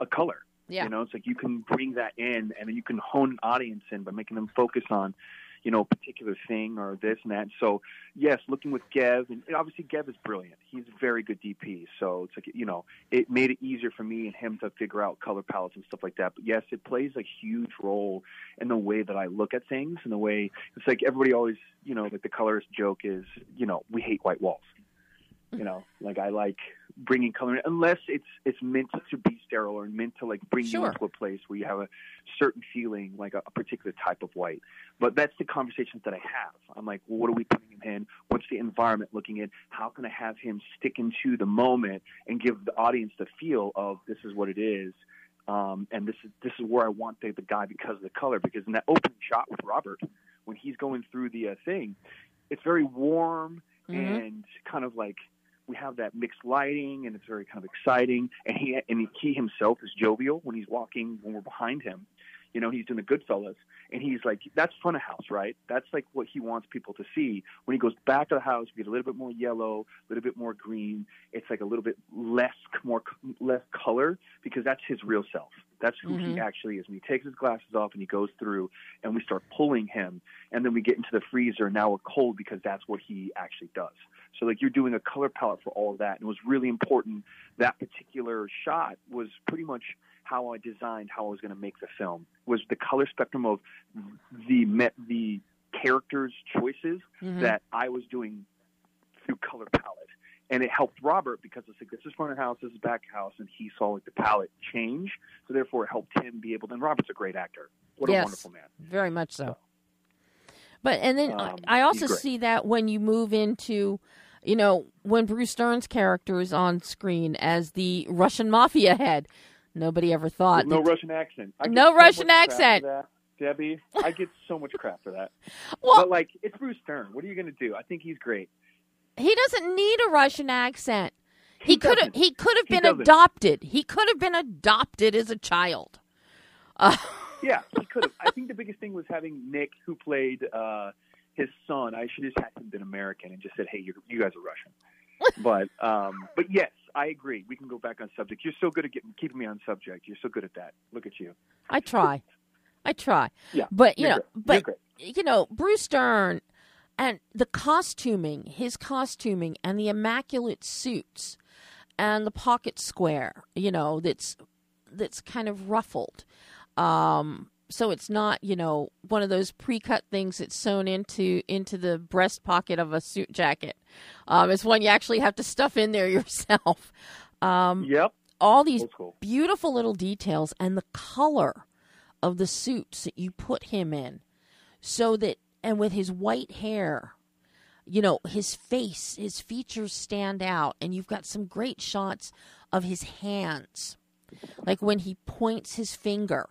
a color. Yeah. You know, it's like you can bring that in and then you can hone an audience in by making them focus on, you know, a particular thing or this and that. So, yes, looking with Gev, and obviously Gev is brilliant. He's a very good DP. So it's like, you know, it made it easier for me and him to figure out color palettes and stuff like that. But yes, it plays a huge role in the way that I look at things and the way it's like everybody always, you know, like the colorist joke is, you know, we hate white walls. You know, like I like bringing color in, unless it's it's meant to be sterile or meant to like bring Sure. you into a place where you have a certain feeling, like a, a particular type of white. But that's the conversations that I have. I'm like, well, what are we putting him in? What's the environment looking at? How can I have him stick into the moment and give the audience the feel of this is what it is, um, and this is this is where I want the, the guy because of the color. Because in that opening shot with Robert, when he's going through the uh, thing, it's very warm Mhm. and kind of like we have that mixed lighting and it's very kind of exciting. And he and he himself is jovial when he's walking when we're behind him you know he's doing the goodfellas and he's like that's front of house right? That's like what he wants people to see. When he goes back to the house we get a little bit more yellow a little bit more green. It's like a little bit less more less color because that's his real self. That's who he Mhm. actually is. And he takes his glasses off and he goes through and we start pulling him and then we get into the freezer and now we're cold because that's what he actually does. So like you're doing a color palette for all of that, and it was really important. That particular shot was pretty much how I designed how I was going to make the film. Was the color spectrum of the the characters' choices Mhm. that I was doing through color palette, and it helped Robert because it's like this is front of house, this is back house, and he saw like the palette change. So therefore, it helped him be able. to And Robert's a great actor. What Yes. a wonderful man. Very much so. But and then I- Um, I also see that when you move into, you know, when Bruce Dern's character is on screen as the Russian mafia head, nobody ever thought. no Russian accent. No so Russian much crap for accent. Debbie, I get so much crap for that. well, but like, it's Bruce Dern. What are you going to do? I think he's great. he doesn't need a Russian accent. He could have. He could have been adopted. He could have been adopted as a child. Uh, Yeah, he could have. I think the biggest thing was having Nick, who played uh, his son. I should have had him been American and just said, "Hey, you you guys are Russian." but um, but yes, I agree. We can go back on subject. You're so good at getting, keeping me on subject. You're so good at that. Look at you. I try. I try. Yeah, But you know, great. But you know, Bruce Dern and the costuming, his costuming and the immaculate suits and the pocket square, you know, that's that's kind of ruffled. Um so it's not, you know, one of those pre-cut things that's sewn into into the breast pocket of a suit jacket. Um, it's one you actually have to stuff in there yourself. Um, Yep. all these beautiful little details and the color of the suits that you put him in so that and with his white hair you know his face his features stand out and you've got some great shots of his hands like when he points his finger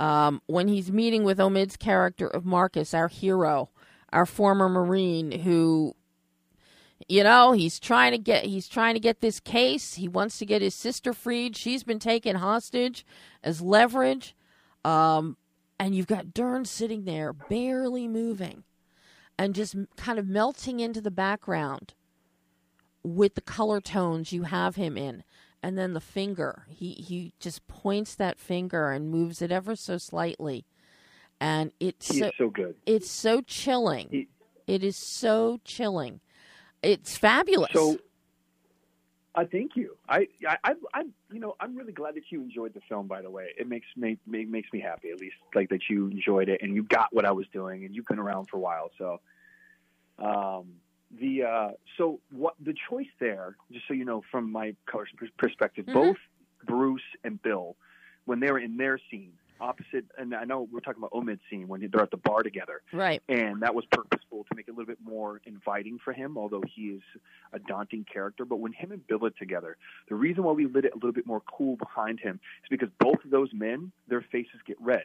um, when he's meeting with omid's character of marcus our hero our former marine who you know he's trying to get he's trying to get this case. He wants to get his sister freed. She's been taken hostage as leverage. Um, and you've got dern sitting there barely moving and just kind of melting into the background with the color tones you have him in and then the finger he he just points that finger and moves it ever so slightly and it's so, so good. it's so chilling He- it is so chilling it's fabulous So, I thank you. I, I, I, I'm, you know, I'm really glad that you enjoyed the film. By the way, it makes me make, makes me happy at least, like that you enjoyed it and you got what I was doing, and you've been around for a while. So, um, the uh, so what the choice there, just so you know, from my color pers- perspective, Mhm. both Bruce and Bill, when they were in their scene opposite, and I know we're talking about Omid's scene when they're at the bar together right and that was purposeful to make it a little bit more inviting for him, although he is a daunting character. But when him and Bill are together, the reason why we lit it a little bit more cool behind him is because both of those men, their faces get red.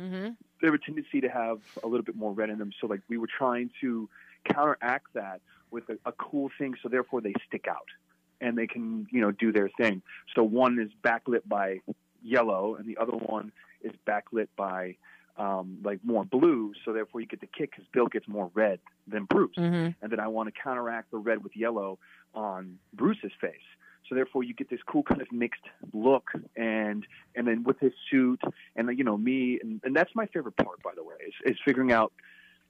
mm-hmm. They have a tendency to have a little bit more red in them. So, like, we were trying to counteract that with a, a cool thing, so therefore they stick out and they can, you know, do their thing. So one is backlit by yellow, and the other one is backlit by um, like more blue, so therefore you get the kick because Bill gets more red than Bruce, hmm and then I want to counteract the red with yellow on Bruce's face. So therefore, you get this cool kind of mixed look, and and then with his suit, and you know me, and, and that's my favorite part, by the way, is, is figuring out,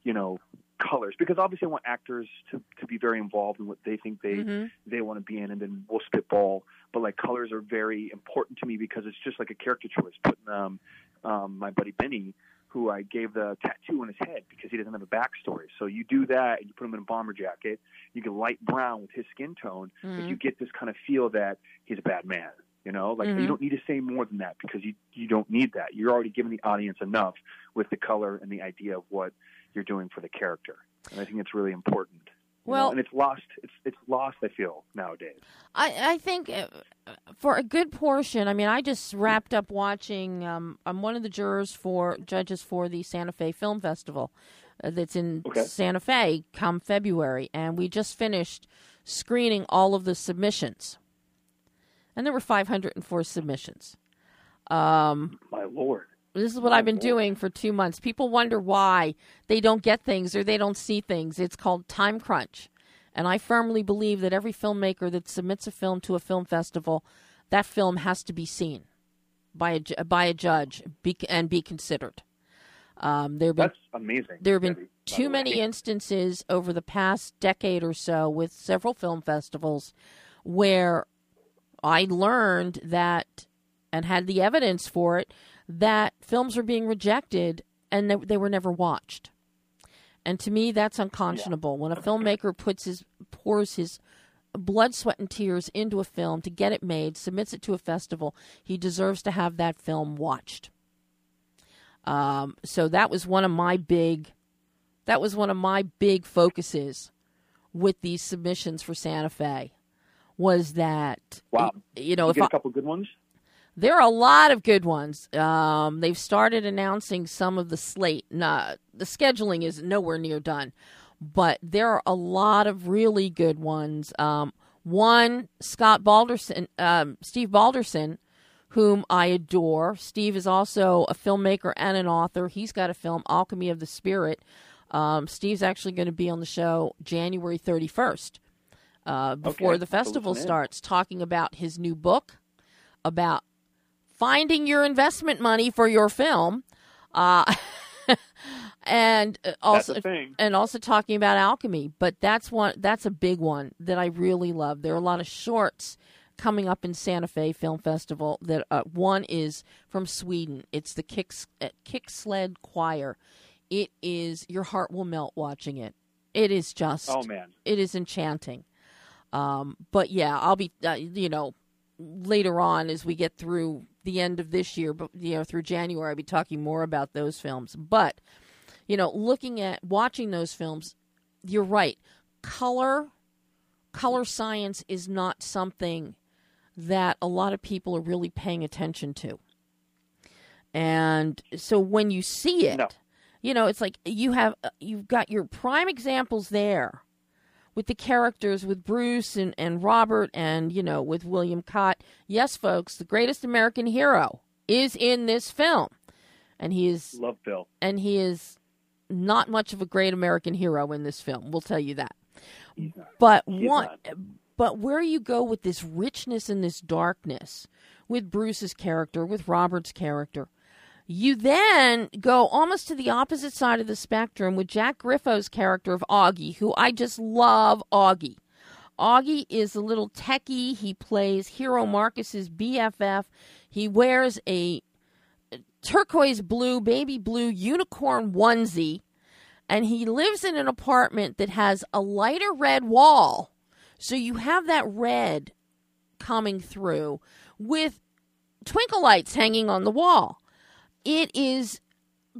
you know, colors because obviously I want actors to to be very involved in what they think they hmm they want to be in, and then we'll spitball. But like colors are very important to me because it's just like a character choice. Putting um, um, my buddy Benny, who I gave the tattoo on his head because he doesn't have a backstory. So you do that, and you put him in a bomber jacket. You get light brown with his skin tone, but Mhm. you get this kind of feel that he's a bad man. You know, like Mhm. you don't need to say more than that because you you don't need that. You're already giving the audience enough with the color and the idea of what you're doing for the character. And I think it's really important. you know? Well- and it's lost. It's it's lost. I feel nowadays. I, I think uh, for a good portion, I mean, I just wrapped up watching. Um, I'm one of the jurors for judges for the Santa Fe Film Festival uh, that's in Okay. Santa Fe come February, and we just finished screening all of the submissions, and there were 504 submissions. Um, My lord. This is what I've been doing for two months. People wonder why they don't get things or they don't see things. It's called time crunch. And I firmly believe that every filmmaker that submits a film to a film festival, that film has to be seen by a, by a judge be, and be considered. Um, there have been That's amazing. there have been Debbie, too many instances over the past decade or so with several film festivals where I learned that and had the evidence for it that films were being rejected and they, they were never watched. And to me, that's unconscionable. When a filmmaker puts his pours his blood, sweat, and tears into a film to get it made, submits it to a festival, he deserves to have that film watched. Um, so that was one of my big, that was one of my big focuses with these submissions for Santa Fe, was that Wow. you know You if get a couple good ones. There are a lot of good ones. Um, they've started announcing some of the slate. Nah, the scheduling is nowhere near done, but there are a lot of really good ones. Um, one, Scott Balderson, um, Steve Balderson, whom I adore. Steve is also a filmmaker and an author. He's got a film, Alchemy of the Spirit. Um, Steve's actually going to be on the show January 31st uh, before Okay, the festival starts, talking about his new book about finding your investment money for your film, uh, and also That's a thing. and also talking about alchemy. But that's one that's a big one that I really love. There are a lot of shorts coming up in Santa Fe Film Festival. That uh, one is from Sweden. It's the Kick uh, Kick Sled Choir. It is your heart will melt watching it. It is just Oh man. it is enchanting. Um, but yeah, I'll be, uh, you know, later on as we get through the end of this year, but you know, through January, I'll be talking more about those films. But you know, looking at watching those films, you're right. Color, color science is not something that a lot of people are really paying attention to. And so when you see it, No. you know, it's like you have uh, you've got your prime examples there with the characters with Bruce and, and Robert and you know with William Katt. Yes, folks, the greatest American hero is in this film. And he is Love Bill. and he is not much of a great American hero in this film. We'll tell you that. But one, but where you go with this richness and this darkness, with Bruce's character, with Robert's character, you then go almost to the opposite side of the spectrum with Jack Griffo's character of Augie, who I just love. Augie. Augie is a little techie. He plays Hero Marcus's BFF. He wears a turquoise blue, baby blue unicorn onesie, and he lives in an apartment that has a lighter red wall. So you have that red coming through with twinkle lights hanging on the wall. It is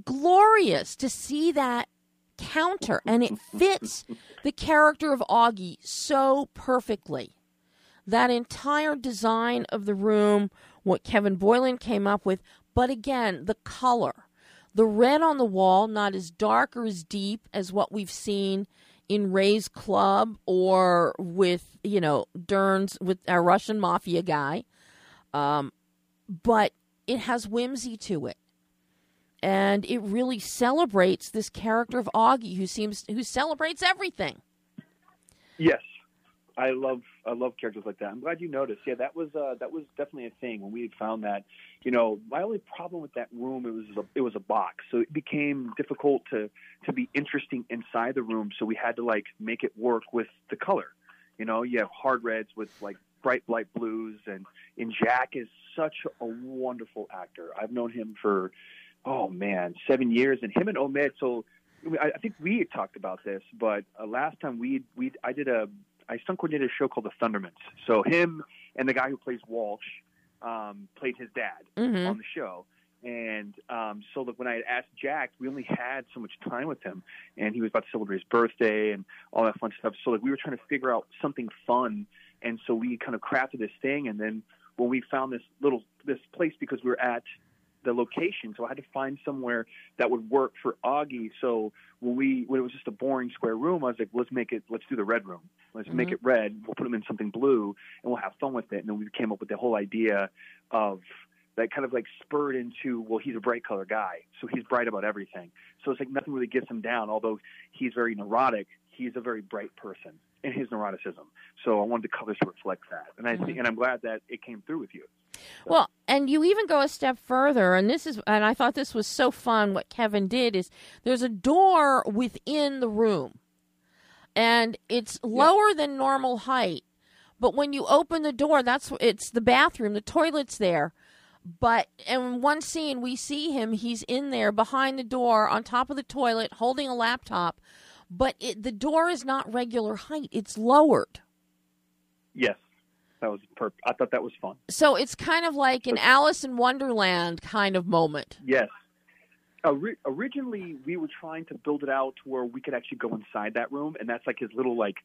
glorious to see that counter, and it fits the character of Augie so perfectly. That entire design of the room, what Kevin Boylan came up with, but again, the color. The red on the wall, not as dark or as deep as what we've seen in Ray's Club or with, you know, Dern's, with our Russian mafia guy. Um, but it has whimsy to it. And it really celebrates this character of Augie, who seems who celebrates everything. Yes, I love I love characters like that. I'm glad you noticed. Yeah, that was uh, that was definitely a thing when we found that. You know, my only problem with that room it was a, it was a box, so it became difficult to to be interesting inside the room. So we had to like make it work with the color. You know, you have hard reds with like bright light blues, and and Jack is such a wonderful actor. I've known him for oh man, seven years, and him and Omid. So I, I think we had talked about this, but uh, last time we we I did a I stunt coordinated a show called The Thundermans. So him and the guy who plays Walsh um, played his dad Mhm. on the show. And um, so that when I had asked Jack, we only had so much time with him, and he was about to celebrate his birthday and all that fun stuff. So like we were trying to figure out something fun, and so we kind of crafted this thing. And then when we found this little this place because we were at the location, so I had to find somewhere that would work for Augie. So when we when it was just a boring square room, I was like, let's make it let's do the red room. Let's make Mhm. it red. We'll put him in something blue, and we'll have fun with it. And then we came up with the whole idea of that kind of like spurred into well, he's a bright color guy, so he's bright about everything. So it's like nothing really gets him down. Although he's very neurotic, he's a very bright person in his neuroticism. So I wanted the colors to reflect that, and I think, and I'm glad that it came through with you. Well, and you even go a step further, and this is, and I thought this was so fun. What Kevin did is there's a door within the room, and it's lower than normal height. But when you open the door, that's it's the bathroom, the toilet's there. But in one scene, we see him. He's in there behind the door, on top of the toilet, holding a laptop. But it, the door is not regular height; it's lowered. Yes, that was perp. I thought that was fun. So it's kind of like an Alice in Wonderland kind of moment. Yes. Ori- originally, we were trying to build it out to where we could actually go inside that room, and that's like his little like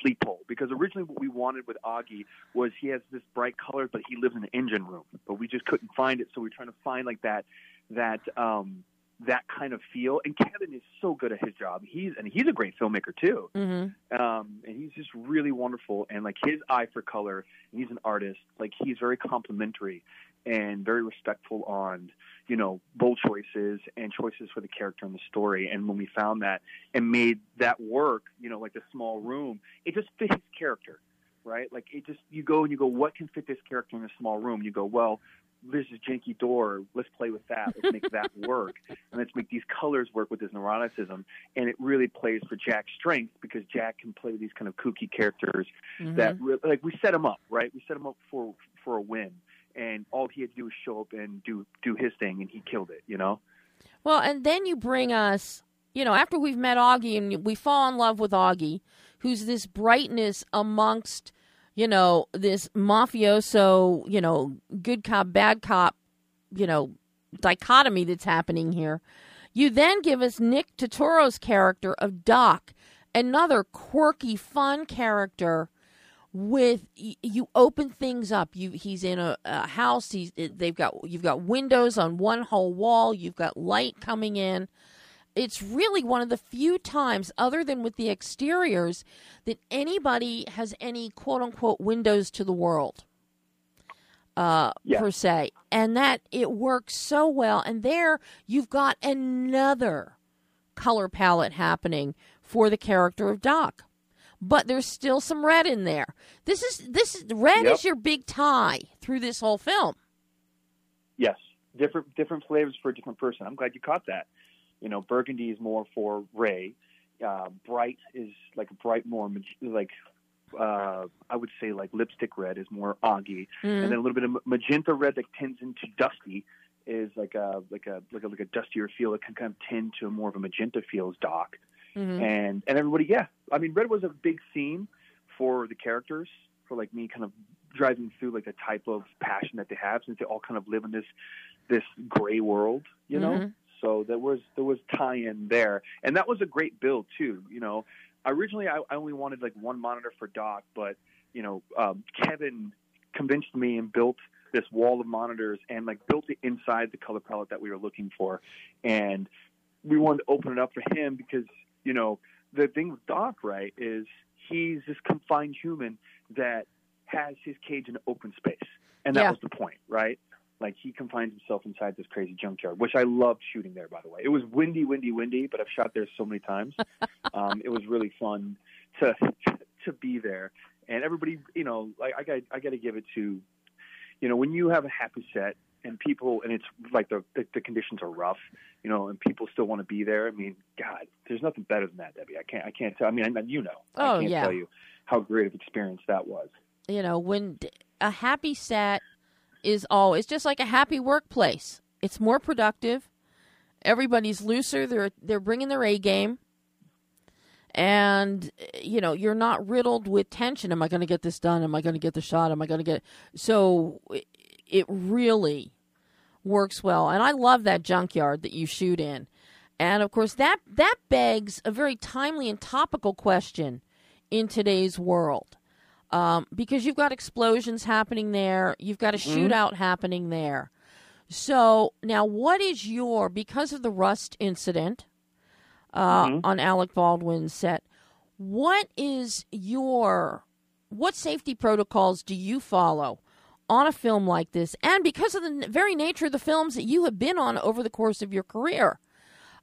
sleep hole. Because originally, what we wanted with Augie was he has this bright color, but he lives in the engine room, but we just couldn't find it. So we are trying to find like that that um, that kind of feel. And Kevin is so good at his job. He's and he's a great filmmaker too. Mm-hmm. um, and he's just really wonderful. And like his eye for color, he's an artist. Like he's very complimentary and very respectful on you know bold choices and choices for the character and the story. And when we found that and made that work, you know, like the small room, it just fit his character, right? Like it just you go and you go, what can fit this character in a small room? You go, well. There's is janky door. Let's play with that. Let's make that work, and let's make these colors work with his neuroticism and it really plays for Jack's strength because Jack can play these kind of kooky characters Mm-hmm. that like we set him up right. We set him up for for a win, and all he had to do was show up and do do his thing, and he killed it. You know. Well, and then you bring us, you know, after we've met Augie and we fall in love with Augie, who's this brightness amongst, you know, this mafioso, you know, good cop, bad cop, you know, dichotomy that's happening here. You then give us Nick Totoro's character of Doc, another quirky, fun character. With you open things up. You he's in a, a house. He's they've got you've got windows on one whole wall. You've got light coming in. It's really one of the few times, other than with the exteriors, that anybody has any quote unquote windows to the world uh, Yeah. per se, and that it works so well. And there you've got another color palette happening for the character of Doc, but there's still some red in there. This is this is red Yep. is your big tie through this whole film. Yes, different different flavors for a different person. I'm glad you caught that. You know, burgundy is more for Ray. Uh, bright is like a bright more like uh, I would say like lipstick red is more Augie, Mm. and then a little bit of magenta red that tends into dusty is like a like a like a like a dustier feel. It can kind of tend to more of a magenta feel Doc. Mhm. and and everybody yeah i mean red was a big theme for the characters for like me kind of driving through like the type of passion that they have since they all kind of live in this this gray world you know Mhm. So there was there was tie-in there and that was a great build too you know originally i, I only wanted like one monitor for doc but you know um, kevin convinced me and built this wall of monitors and like built it inside the color palette that we were looking for and we wanted to open it up for him because you know the thing with Doc right is he's this confined human that has his cage in open space, and that Yeah. was the point, right? Like he confines himself inside this crazy junkyard, which I loved shooting there. By the way, it was windy, windy, windy, but I've shot there so many times. um, it was really fun to to be there, and everybody, you know, like I got I got to give it to, you know, when you have a happy set and people and it's like the, the the conditions are rough, you know, and people still want to be there. I mean, God, there's nothing better than that, Debbie. I can't I can't tell. I mean, I, you know, Oh, I can't yeah. tell you how great of experience that was. You know, when a happy set is always just like a happy workplace. It's more productive. Everybody's looser. They're they're bringing their A game. And you know, you're not riddled with tension. Am I going to get this done? Am I going to get the shot? Am I going to get So it really works well. And I love that junkyard that you shoot in. And of course that that begs a very timely and topical question in today's world. Um, because you've got explosions happening there, you've got a shootout happening there. So now, what is your because of the Rust incident uh, on Alec Baldwin's set? What is your what safety protocols do you follow on a film like this? And because of the very nature of the films that you have been on over the course of your career,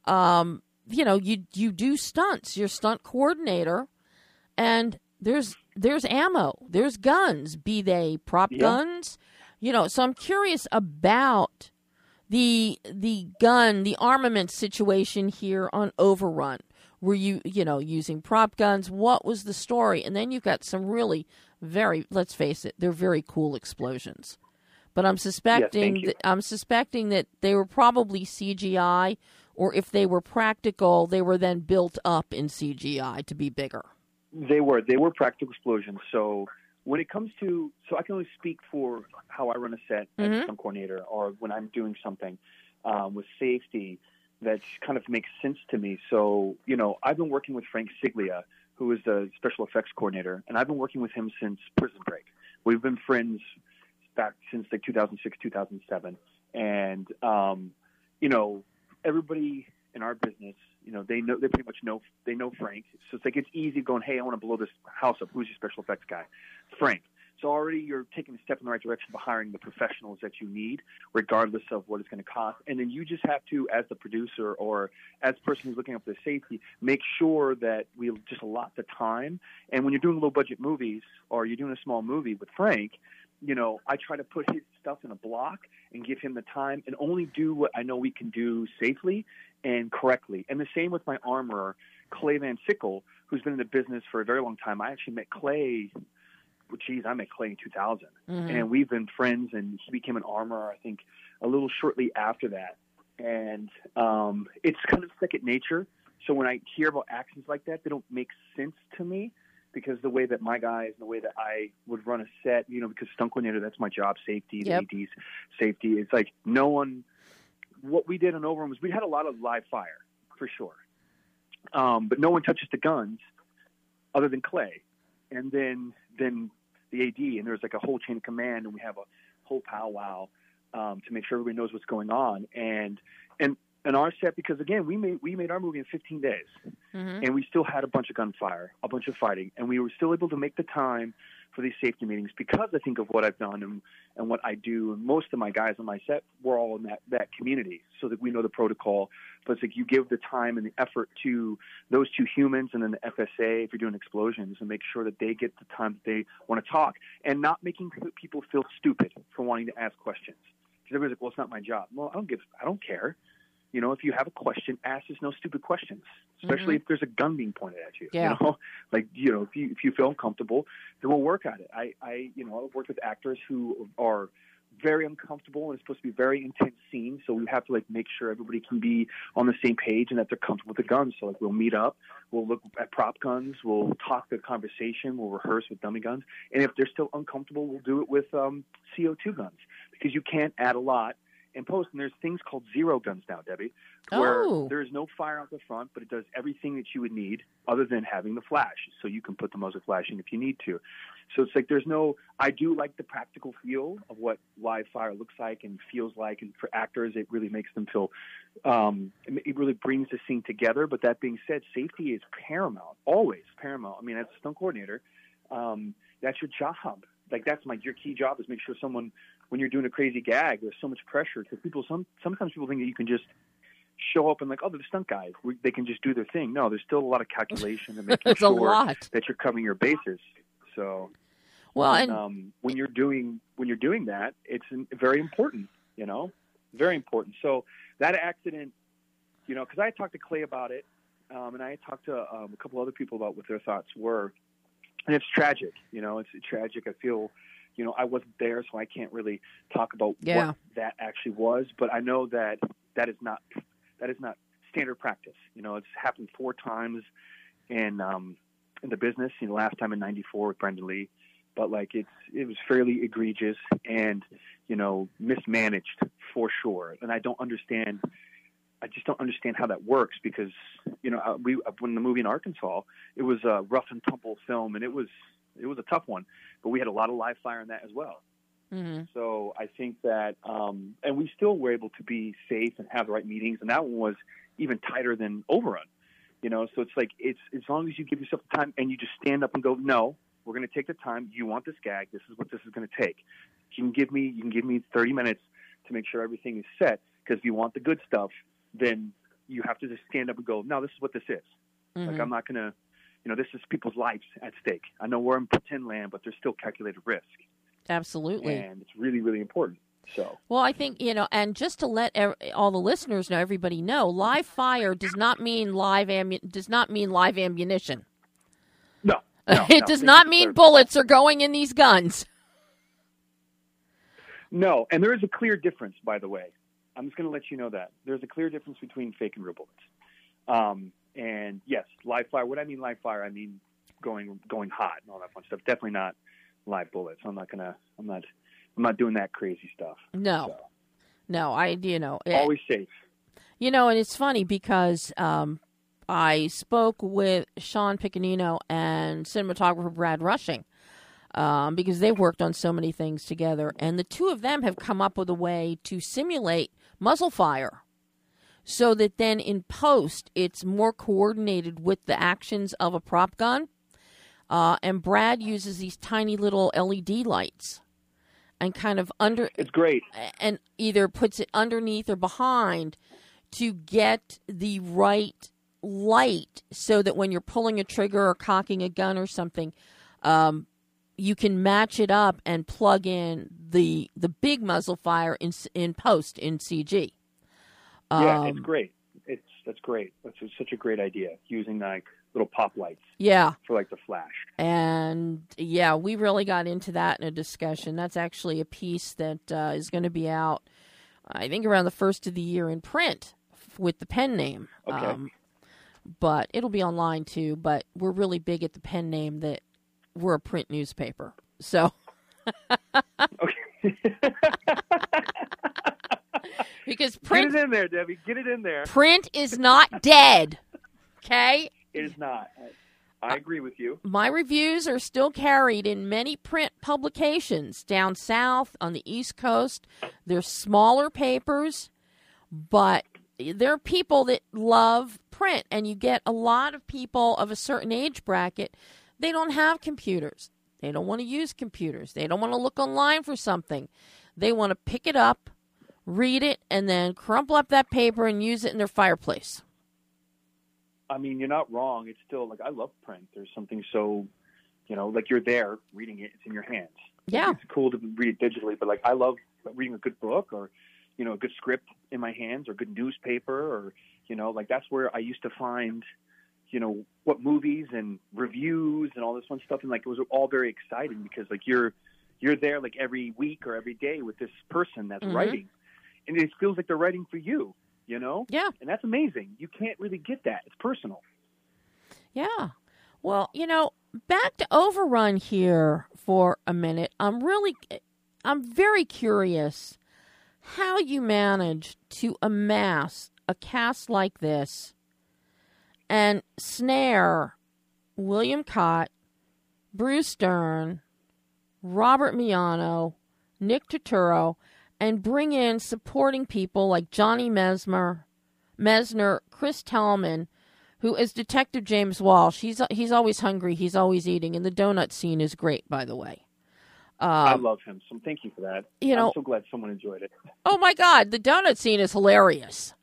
um, you know, you you do stunts. You're stunt coordinator, and there's there's ammo, there's guns, be they prop Yeah. guns, you know. So I'm curious about the the gun, the armament situation here on Overrun. Were you you know using prop guns? What was the story? And then you've got some really very let's face it, they're very cool explosions. But I'm suspecting you. that I'm suspecting that they were probably CGI, or if they were practical, they were then built up in CGI to be bigger. They were. They were practical explosions. So when it comes to, so I can only speak for how I run a set as Mhm. a stunt coordinator, or when I'm doing something um, with safety that kind of makes sense to me. So you know, I've been working with Frank Siglia, who is the special effects coordinator, and I've been working with him since Prison Break. We've been friends back since like 2006, 2007, and um, you know, everybody in our business, you know, they know they pretty much know they know Frank. So it's like it's easy going, hey, I want to blow this house up. Who's your special effects guy? Frank. So already you're taking a step in the right direction by hiring the professionals that you need, regardless of what it's going to cost. And then you just have to, as the producer or as the person who's looking up the safety, make sure that we just allot the time. And when you're doing low budget movies or you're doing a small movie with Frank, you know, I try to put his stuff in a block and give him the time and only do what I know we can do safely and correctly. And the same with my armorer, Clay Van Sickle, who's been in the business for a very long time. I actually met Clay, well, geez, I met Clay in 2000. Mhm. And we've been friends, and he became an armorer, I think, a little shortly after that. And um, it's kind of second nature. So when I hear about actions like that, they don't make sense to me because the way that my guys and the way that I would run a set, you know, because stunt coordinator, that's my job, safety, the Yep. AD's safety. It's like no one. What we did in Overrun was we had a lot of live fire for sure, um, but no one touches the guns other than Clay, and then then the AD, and there's like a whole chain of command, and we have a whole powwow um, to make sure everybody knows what's going on, and and and our set because again we made we made our movie in 15 days. Mhm. and we still had a bunch of gunfire, a bunch of fighting, and we were still able to make the time for these safety meetings because I think of what I've done and, and what I do. And most of my guys on my set were all in that, that community so that we know the protocol. But it's like you give the time and the effort to those two humans and then the FSA if you're doing explosions and make sure that they get the time that they want to talk and not making people feel stupid for wanting to ask questions. Because everybody's like, well, it's not my job. Well, I don't give, I don't care. You know, if you have a question, ask us no stupid questions, especially if there's a gun being pointed at you. Yeah. You know, like you know, if you if you feel uncomfortable, then we'll work at it. I, I you know, I've worked with actors who are very uncomfortable and it's supposed to be very intense scenes, so we have to like make sure everybody can be on the same page and that they're comfortable with the guns. So like we'll meet up, we'll look at prop guns, we'll talk the conversation, we'll rehearse with dummy guns, and if they're still uncomfortable, we'll do it with um, CO2 guns because you can't add a lot in post. And there's things called zero guns now, Debbie, where Oh. there is no fire out the front, but it does everything that you would need other than having the flash. So you can put the muzzle flash in if you need to. So it's like there's no. I do like the practical feel of what live fire looks like and feels like, and for actors, it really makes them feel. Um, it it really brings the scene together. But that being said, safety is paramount, always paramount. I mean, as a stunt coordinator, um, that's your job. Like that's my your key job is make sure someone when you're doing a crazy gag, there's so much pressure because people some sometimes people think that you can just show up and like, oh, they're the stunt guys. We, they can just do their thing. No, there's still a lot of calculation and making There's a sure lot. that you're covering your bases. So Well, and um, when you're doing when you're doing that, it's very important. You know, very important. So that accident, you know, because I had talked to Clay about it, um, and I had talked to um, a couple other people about what their thoughts were, and it's tragic. You know, it's tragic. I feel, you know, I wasn't there, so I can't really talk about Yeah. what that actually was. But I know that that is not that is not standard practice. You know, it's happened four times in um, in the business. You know, last time in '94 with Brandon Lee but like it's it was fairly egregious and you know mismanaged for sure and i don't understand i just don't understand how that works because you know uh, we when the movie in arkansas it was a rough and tumble film and it was it was a tough one but we had a lot of live fire in that as well mhm. so I think that, um, and we still were able to be safe and have the right meetings, and that one was even tighter than Overrun. You know, so it's like it's as long as you give yourself the time and you just stand up and go, no, we're going to take the time. You want this gag? This is what this is going to take. You can give me, you can give me 30 minutes to make sure everything is set. Because if you want the good stuff, then you have to just stand up and go, no, this is what this is. Like Mhm. I'm not going to, you know, this is people's lives at stake. I know we're in pretend land, but there's still calculated risk, absolutely. and it's really, really important. So. Well, I think, you know, and just to let all the listeners know, everybody know, live fire does not mean live ammu- does not mean live ammunition. No, no, it no. does not mean clarifying. bullets are going in these guns. No, and there is a clear difference, by the way. I'm just going to let you know that there's a clear difference between fake and real bullets. Um, and yes, live fire. What I mean live fire, I mean going going hot and all that fun stuff. Definitely not live bullets. I'm not gonna. I'm not. I'm not doing that crazy stuff. No, So, no, I, you know, eh, always safe. You know, and it's funny because um, I spoke with Sean Piccanino and cinematographer Brad Rushing um, because they've worked on so many things together, and the two of them have come up with a way to simulate muzzle fire so that then in post it's more coordinated with the actions of a prop gun. Uh, and Brad uses these tiny little LED lights and kind of under It's great. and either puts it underneath or behind to get the right light so that when you're pulling a trigger or cocking a gun or something um, you can match it up and plug in the the big muzzle fire in in post in CG. Yeah, it's Um, great. It's that's great. That's such a great idea. Using like little pop lights yeah, for like the flash. and yeah, we really got into that in a discussion. That's actually a piece that uh, is going to be out, I think, around the first of the year in print with the pen name. Um, Okay. but it'll be online too. But we're really big at the pen name that we're a print newspaper. So Okay. because Get print it in there, Debbie. Get it in there. print is not dead. Okay. It is not. I, I agree with you. My reviews are still carried in many print publications down south on the East Coast. They're smaller papers, but there are people that love print, and you get a lot of people of a certain age bracket. They don't have computers. They don't want to use computers. They don't want to look online for something. They want to pick it up, read it, and then crumple up that paper and use it in their fireplace. I mean, you're not wrong. It's still like I love print. There's something so, you know, like you're there reading it. It's in your hands. Like, Yeah. it's cool to read it digitally, but like I love reading a good book or, you know, a good script in my hands or good newspaper or, you know, like that's where I used to find, you know, what movies and reviews and all this fun stuff, and like it was all very exciting because like you're you're there like every week or every day with this person that's Mhm. writing, and it feels like they're writing for you. You know, Yeah. and that's amazing. You can't really get that. It's personal. Yeah. Well, you know, back to Overrun here for a minute. I'm really, I'm very curious how you managed to amass a cast like this and snare William Katt, Bruce Dern, Robert Miano, Nick Turturro, and bring in supporting people like Johnny Mesmer, Mesner, Chris Tallman, who is Detective James Walsh. He's he's always hungry. He's always eating, and the donut scene is great, by the way. I Um, love him, so thank you for that. you know- I'm so glad someone enjoyed it. oh my God, the donut scene is hilarious.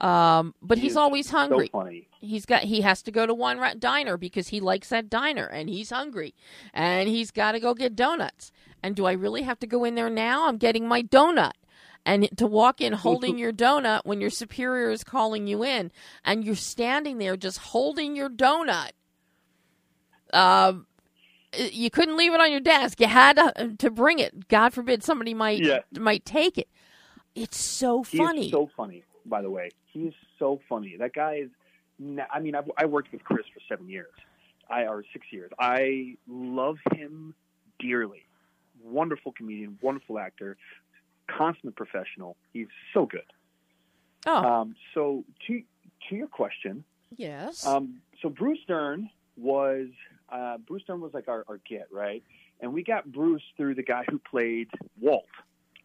Um, but He he's always hungry. So funny. He's got he has to go to one diner because he likes that diner and he's hungry and he's got to go get donuts. And do I really have to go in there now? I'm getting my donut. And to walk in holding your donut when your superior is calling you in and you're standing there just holding your donut. Um you couldn't leave it on your desk. You had to, to bring it. God forbid somebody might Yeah. might take it. It's so funny. so funny, by the way. He's so funny. That guy is. I mean, I've, I worked with Chris for seven years, I or six years. I love him dearly. Wonderful comedian, wonderful actor, consummate professional. He's so good. oh, Um, so to to your question, yes. um, so Bruce Dern was uh, Bruce Dern was like our, our get right, and we got Bruce through the guy who played Walt,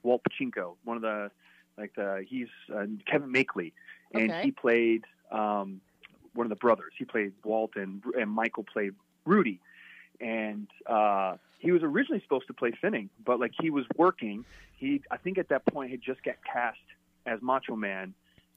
Walt Pachinko, one of the like the he's uh, Kevin Makely, and Okay. he played um, one of the brothers. He played Walt, and and Michael played Rudy, and uh, he was originally supposed to play Finning, but like he was working. He I think at that point had just got cast as Macho Man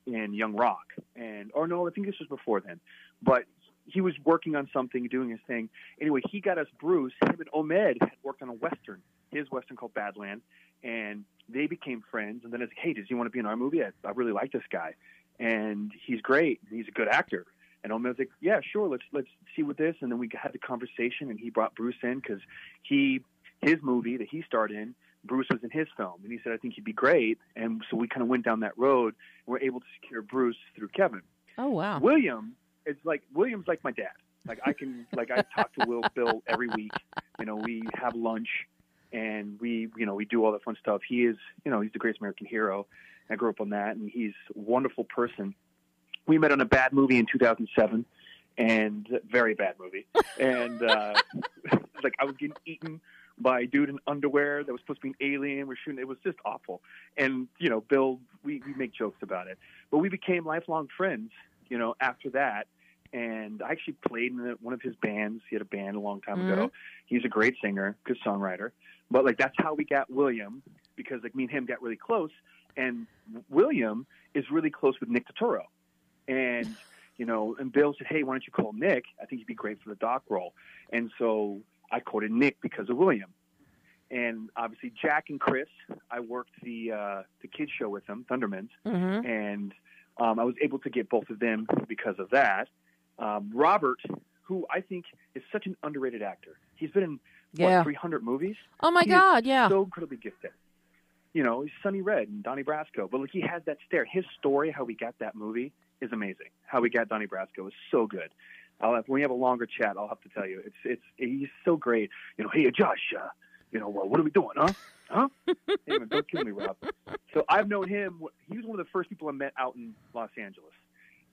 in Young Rock, and or no, I think this was before then, but he was working on something, doing his thing. Anyway, he got us Bruce. Him and Ahmed had worked on a western, his western called Badland, and they became friends. And then it's like, hey, does he want to be in our movie? I, I really like this guy, and he's great. He's a good actor. And Ahmed was like, yeah, sure, let's let's see what this. And then we had the conversation, and he brought Bruce in because he his movie that he starred in. Bruce was in his film, and he said, "I think he'd be great." And so we kind of went down that road. and We're able to secure Bruce through Kevin. oh wow. William is like William's like my dad. Like I can like I talk to Will Bill every week. You know, we have lunch and we you know we do all that fun stuff. He is you know he's the greatest American hero. I grew up on that, and he's a wonderful person. We met on a bad movie in 2007, and very bad movie. And uh, like I was getting eaten by a dude in underwear that was supposed to be an alien. We're shooting. It was just awful. And you know, Bill, we we make jokes about it, but we became lifelong friends. You know, after that, and I actually played in one of his bands. He had a band a long time ago. He's a great singer, good songwriter. But like that's how we got William because like me and him got really close, and William is really close with Nick Turturro, and you know, and Bill said, "Hey, why don't you call Nick? I think he'd be great for the doc role." And so I quoted Nick because of William. And obviously Jack and Chris, I worked the uh, the kids show with them, Thundermans, Mm-hmm. and um, I was able to get both of them because of that. Um, Robert, who I think is such an underrated actor, he's been in Yeah. what 300 movies. Oh my He God. Yeah. So incredibly gifted. You know, Sonny Red and Donnie Brasco, but like he has that stare. His story, how we got that movie, is amazing. How we got Donnie Brasco is so good. I'll have, when we have a longer chat, I'll have to tell you. It's it's he's so great. You know, hey Josh, uh, you know, well, what are we doing, huh? Huh? hey, man, don't kill me, Rob. So I've known him. He was one of the first people I met out in Los Angeles,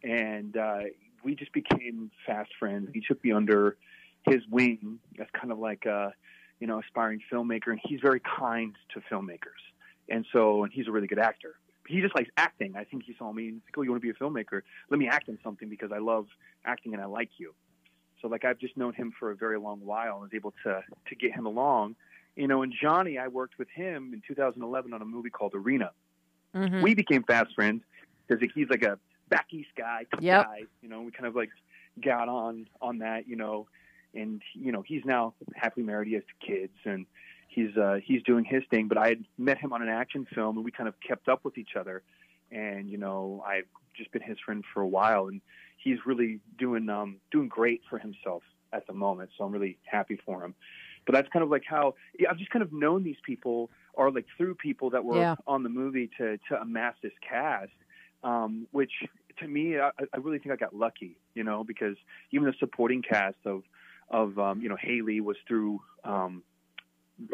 and uh, we just became fast friends. He took me under his wing as kind of like a, you know, aspiring filmmaker, and he's very kind to filmmakers. And so, and he's a really good actor. He just likes acting. I think he saw me and he's like, "Oh, you want to be a filmmaker? Let me act in something because I love acting and I like you." So, like, I've just known him for a very long while and was able to to get him along. You know, and Johnny, I worked with him in 2011 on a movie called Arena. Mhm. We became fast friends because he's like a back east guy, tough Yep. guy. You know, we kind of like got on on that. You know, and you know he's now happily married. He has two kids, and he's uh, he's doing his thing. But I had met him on an action film, and we kind of kept up with each other. And you know, I've just been his friend for a while, and he's really doing um, doing great for himself at the moment. So I'm really happy for him. But that's kind of like how yeah, I've just kind of known these people, or like through people that were Yeah. on the movie to to amass this cast, um, which to me, I, I really think I got lucky, you know, because even the supporting cast of of um, you know Haley was through um,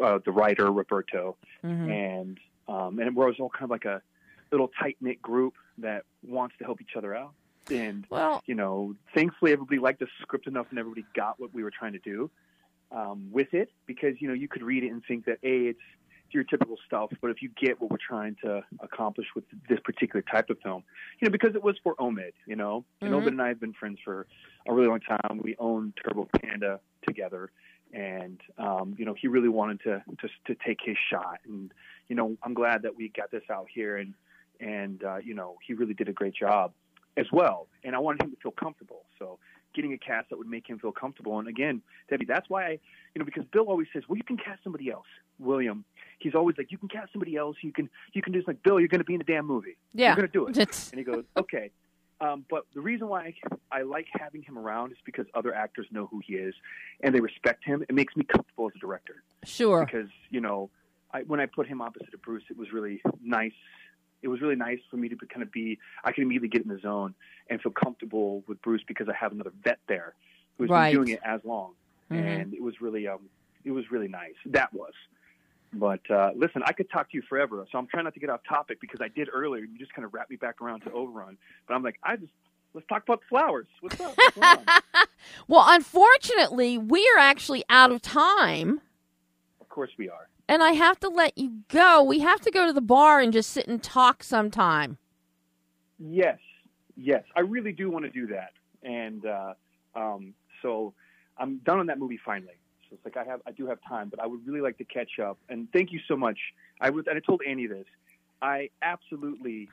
uh, the writer Roberto, Mhm. and um, and we're all kind of like a little tight knit group that wants to help each other out. And Well, you know, thankfully everybody liked the script enough, and everybody got what we were trying to do um, with it. Because you know, you could read it and think that a it's your typical stuff, but if you get what we're trying to accomplish with this particular type of film, you know, because it was for Omid, you know, and Mhm. Omid and I have been friends for a really long time. We own Turbo Panda together, and um, you know he really wanted to, to to take his shot. And you know I'm glad that we got this out here, and and uh, you know he really did a great job as well. And I wanted him to feel comfortable, so getting a cast that would make him feel comfortable. And again, Debbie, that's why I, you know, because Bill always says, well, you can cast somebody else. William, he's always like, you can cast somebody else. You can you can do this. Like Bill, you're going to be in a damn movie. Yeah, you're going to do it. And he goes, okay. Um, but the reason why I, I like having him around is because other actors know who he is and they respect him. It makes me comfortable as a director Sure. because you know I, when I put him opposite of Bruce, it was really nice. It was really nice for me to be, kind of be. I could immediately get in the zone and feel comfortable with Bruce because I have another vet there who's Right. been doing it as long, Mhm. and it was really um it was really nice. That was. But uh, listen, I could talk to you forever, so I'm trying not to get off topic because I did earlier. You just kind of wrapped me back around to Overrun, but I'm like, I just let's talk about flowers. What's up? What's? Well, unfortunately, we are actually out of time. of course we are. And I have to let you go. We have to go to the bar and just sit and talk sometime. Yes, yes, I really do want to do that, and uh, um, so I'm done on that movie finally. Like I have, I do have time, but I would really like to catch up. And thank you so much. I was, and I told Annie this. I absolutely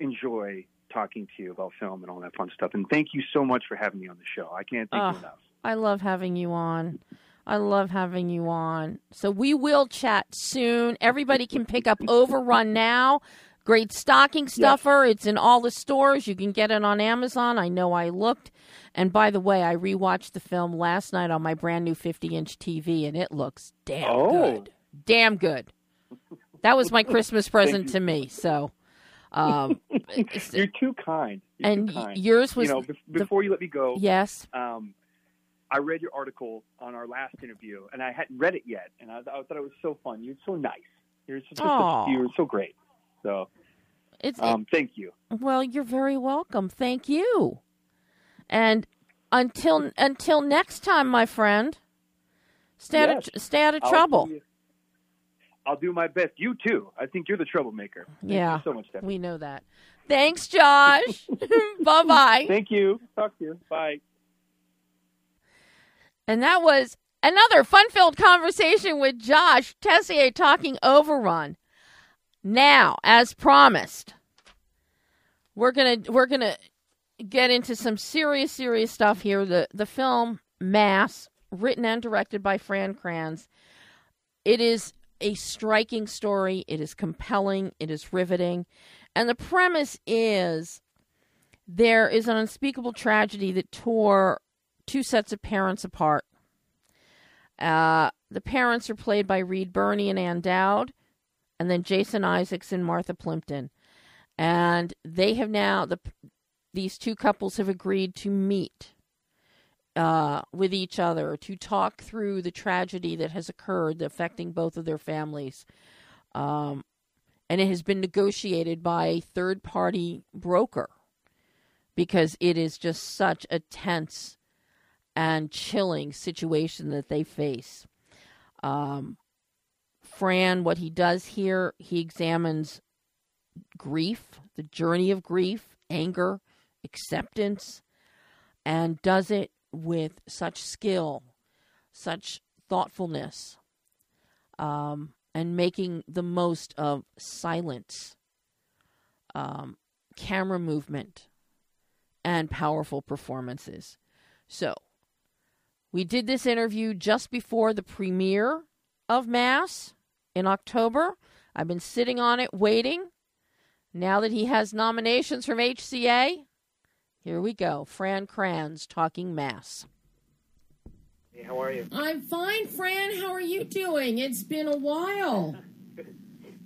enjoy talking to you about film and all that fun stuff. And thank you so much for having me on the show. I can't thank Oh. you ah, enough. I love having you on. I love having you on. So we will chat soon. Everybody can pick up Overrun now. Great stocking stuffer. It's in all the stores. You can get it on Amazon. I know I looked. And by the way, I rewatched the film last night on my brand new 50 inch TV, and it looks damn Oh. good. Damn good. That was my Christmas present to me. So, um, You're too kind. You're and too kind. yours was you know, bef- before you let me go, yes. um, I read your article on our last interview, and I hadn't read it yet, and I, I thought it was so fun. You're so nice. You're just, Aw. you're so great. So, It's um, thank you. Well, you're very welcome. Thank you. And until until next time, my friend, stay out of, stay out of I'll trouble. do- I'll do my best. You too. I think you're the troublemaker. Thank Yeah. so much, Stephanie. We know that. Thanks, Josh. bye bye. Thank you. Talk to you. Bye. And that was another fun-filled conversation with Josh Tessier talking Overrun. Now, as promised, we're gonna we're gonna get into some serious, serious stuff here. The the film Mass, written and directed by Fran Kranz. It is a striking story. It is compelling. It is riveting, and the premise is there is an unspeakable tragedy that tore two sets of parents apart. Uh, the parents are played by Reed Birney and Ann Dowd, and then Jason Isaacs and Martha Plimpton. And they have now the these two couples have agreed to meet uh, with each other to talk through the tragedy that has occurred affecting both of their families. Um, and it has been negotiated by a third party broker because it is just such a tense and chilling situation that they face. Um, Fran, what he does here, he examines grief, the journey of grief, anger, acceptance, and does it with such skill, such thoughtfulness, um, and making the most of silence, um, camera movement, and powerful performances. So, we did this interview just before the premiere of Mass in October. I've been sitting on it waiting. Now that he has nominations from HCA, here we go. Fran Kranz talking Mass. Hey, how are you? I'm fine, Fran. How are you doing? It's been a while.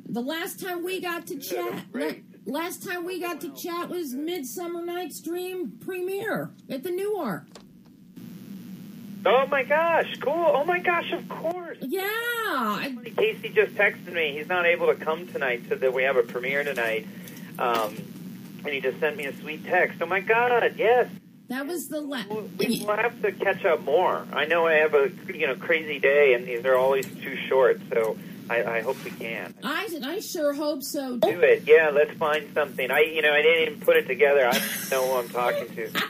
The last time we got to chat, great. la- last time we got to chat was Midsummer Night's Dream premiere at the Newark. Oh my gosh, cool. Oh my gosh, of course. Yeah, I- Casey just texted me. He's not able to come tonight, so that we have a premiere tonight. Um, and he just sent me a sweet text. Oh my god, yes. that was the last. We'll, we'll have to catch up more. I know I have a you know crazy day, and these are always too short. So I, I hope we can. I I sure hope so. Do it, yeah. Let's find something. I, you know, I didn't even put it together. I don't know who I'm talking to.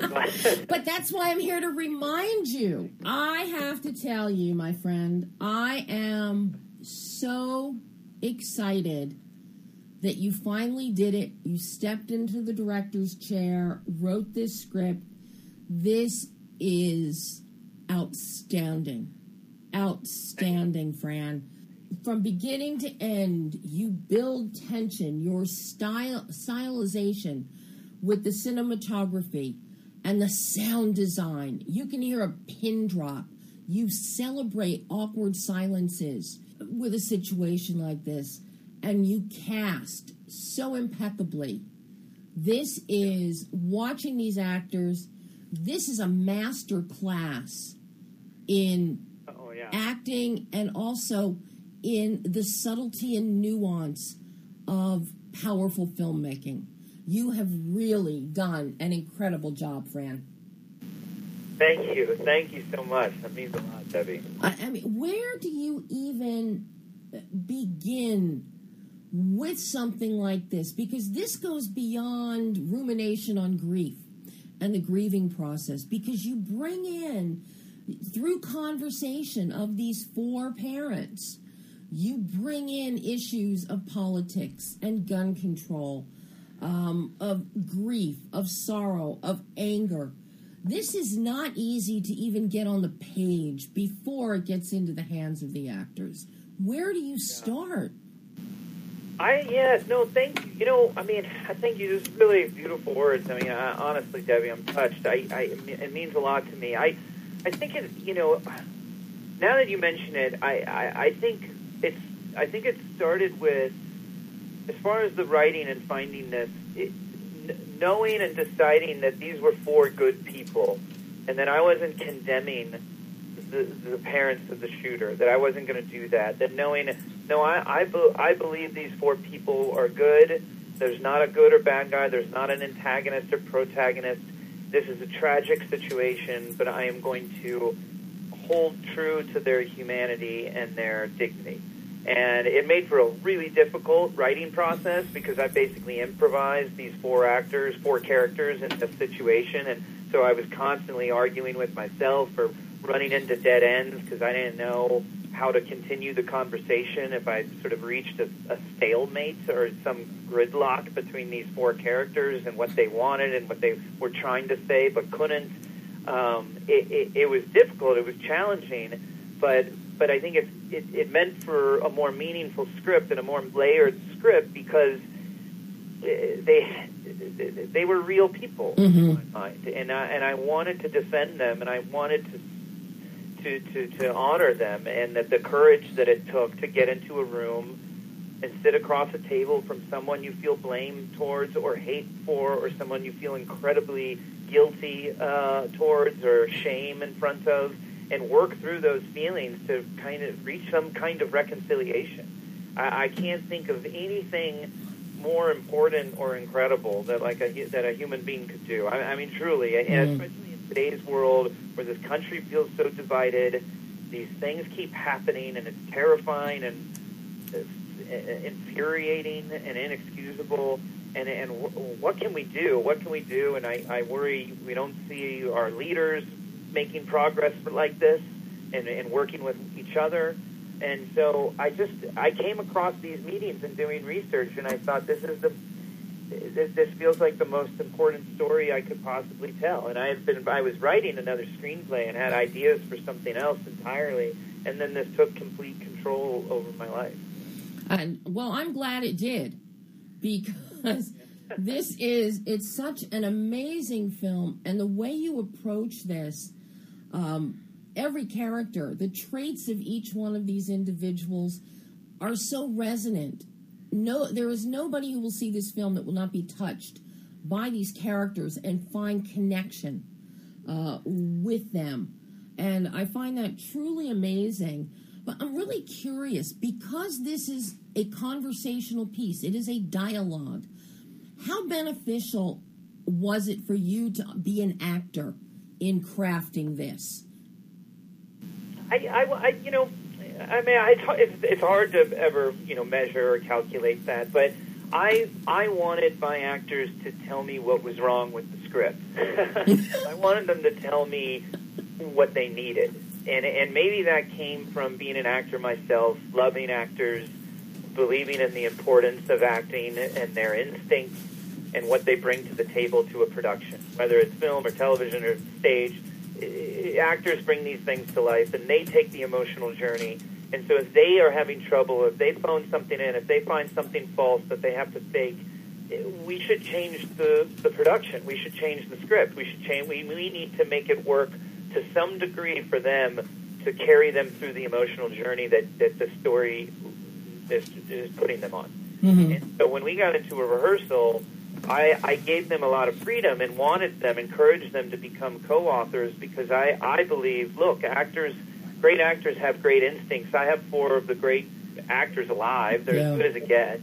But that's why I'm here to remind you. I have to tell you, my friend, I am so excited that you finally did it. You stepped into the director's chair, wrote this script. This is outstanding. Outstanding, Fran. From beginning to end, you build tension, your style stylization with the cinematography and the sound design. You can hear a pin drop. You celebrate awkward silences with a situation like this, and you cast so impeccably. This is watching these actors. This is a master class in Oh yeah. acting and also in the subtlety and nuance of powerful filmmaking. You have really done an incredible job, Fran. Thank you. Thank you so much. That means a lot, Debbie. I, I mean, where do you even begin with something like this? Because this goes beyond rumination on grief and the grieving process, because you bring in, through conversation of these four parents, you bring in issues of politics and gun control, um, of grief, of sorrow, of anger. This is not easy to even get on the page before it gets into the hands of the actors. Where do you start? I yeah no thank you. You know I mean I thank you. Just really beautiful words. I mean I, honestly, Debbie, I'm touched. I, I it means a lot to me. I I think it you know now that you mention it, I, I I think it's I think it started with as far as the writing and finding this, it, knowing and deciding that these were four good people, and that I wasn't condemning the, the parents of the shooter. That I wasn't going to do that. That knowing, no, I I, be, I believe these four people are good. There's not a good or bad guy. There's not an antagonist or protagonist. This is a tragic situation, but I am going to hold true to their humanity and their dignity. And it made for a really difficult writing process because I basically improvised these four actors, four characters in this situation. And so I was constantly arguing with myself or running into dead ends because I didn't know how to continue the conversation if I sort of reached a, a stalemate or some gridlock between these four characters and what they wanted and what they were trying to say but couldn't. Um, it, it, it was difficult. It was challenging, but but I think it, it, it meant for a more meaningful script and a more layered script because they they were real people Mhm. in my mind, and I, and I wanted to defend them, and I wanted to to, to to honor them, and that the courage that it took to get into a room and sit across a table from someone you feel blame towards or hate for, or someone you feel incredibly guilty uh, towards or shame in front of, and work through those feelings to kind of reach some kind of reconciliation. I, I can't think of anything more important or incredible that like a that a human being could do. I, I mean, truly, and Mm. especially today's world where this country feels so divided, these things keep happening, and it's terrifying and it's infuriating and inexcusable. And and what can we do? What can we do? And I, I worry we don't see our leaders making progress like this and, and working with each other. And so I just I came across these meetings and doing research, and I thought this is the this, feels like the most important story I could possibly tell. And I had been I was writing another screenplay and had ideas for something else entirely, and then this took complete control over my life. And well, I'm glad it did because this is it's such an amazing film, and the way you approach this, um, every character, the traits of each one of these individuals are so resonant. No, there is nobody who will see this film that will not be touched by these characters and find connection uh, with them. And I find that truly amazing. But I'm really curious because this is a conversational piece, it is a dialogue. How beneficial was it for you to be an actor in crafting this? I, I, I you know, I mean, I, it's, it's hard to ever, you know, measure or calculate that, but I, I wanted my actors to tell me what was wrong with the script. I wanted them to tell me what they needed, and and maybe that came from being an actor myself, loving actors, believing in the importance of acting and their instincts and what they bring to the table to a production, whether it's film or television or stage. Eh, Actors bring these things to life, and they take the emotional journey. And so, if they are having trouble, if they phone something in, if they find something false that they have to fake, we should change the, the production. We should change the script. We should change. We, we need to make it work to some degree for them to carry them through the emotional journey that, that the story is, is putting them on. And so when we got into a rehearsal, I, I gave them a lot of freedom and wanted them, encouraged them to become co-authors because I, I believe, look, actors, great actors have great instincts. I have four of the great actors alive. They're Yeah. as good as it gets.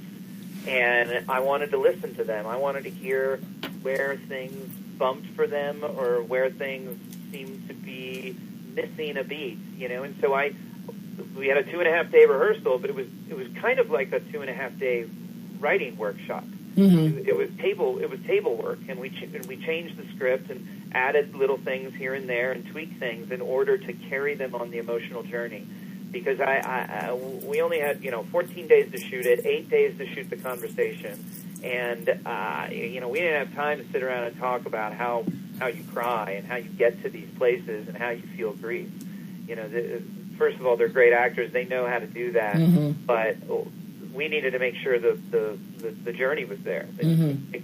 And I wanted to listen to them. I wanted to hear where things bumped for them or where things seemed to be missing a beat, you know. And so I, we had a two and a half day rehearsal, but it was it was kind of like a two and a half day writing workshop. Mm-hmm. It was table it was table work, and we ch- and we changed the script and added little things here and there and tweaked things in order to carry them on the emotional journey. Because I, I, I we only had you know 14 days to shoot it, eight days to shoot the conversation, and uh, you know we didn't have time to sit around and talk about how how you cry and how you get to these places and how you feel grief. You know, the, first of all, they're great actors; they know how to do that. Mhm. But we needed to make sure the the, the, the journey was there. The Mhm. big.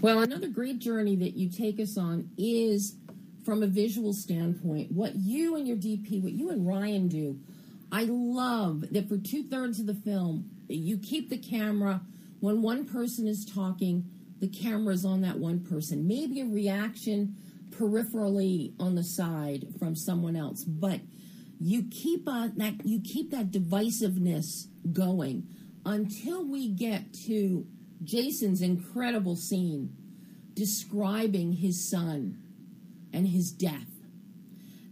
Well, another great journey that you take us on is from a visual standpoint. What you and your DP, what you and Ryan do, I love that for two thirds of the film, you keep the camera when one person is talking, the camera is on that one person. Maybe a reaction peripherally on the side from someone else, but you keep uh, that you keep that divisiveness going until we get to Jason's incredible scene describing his son and his death.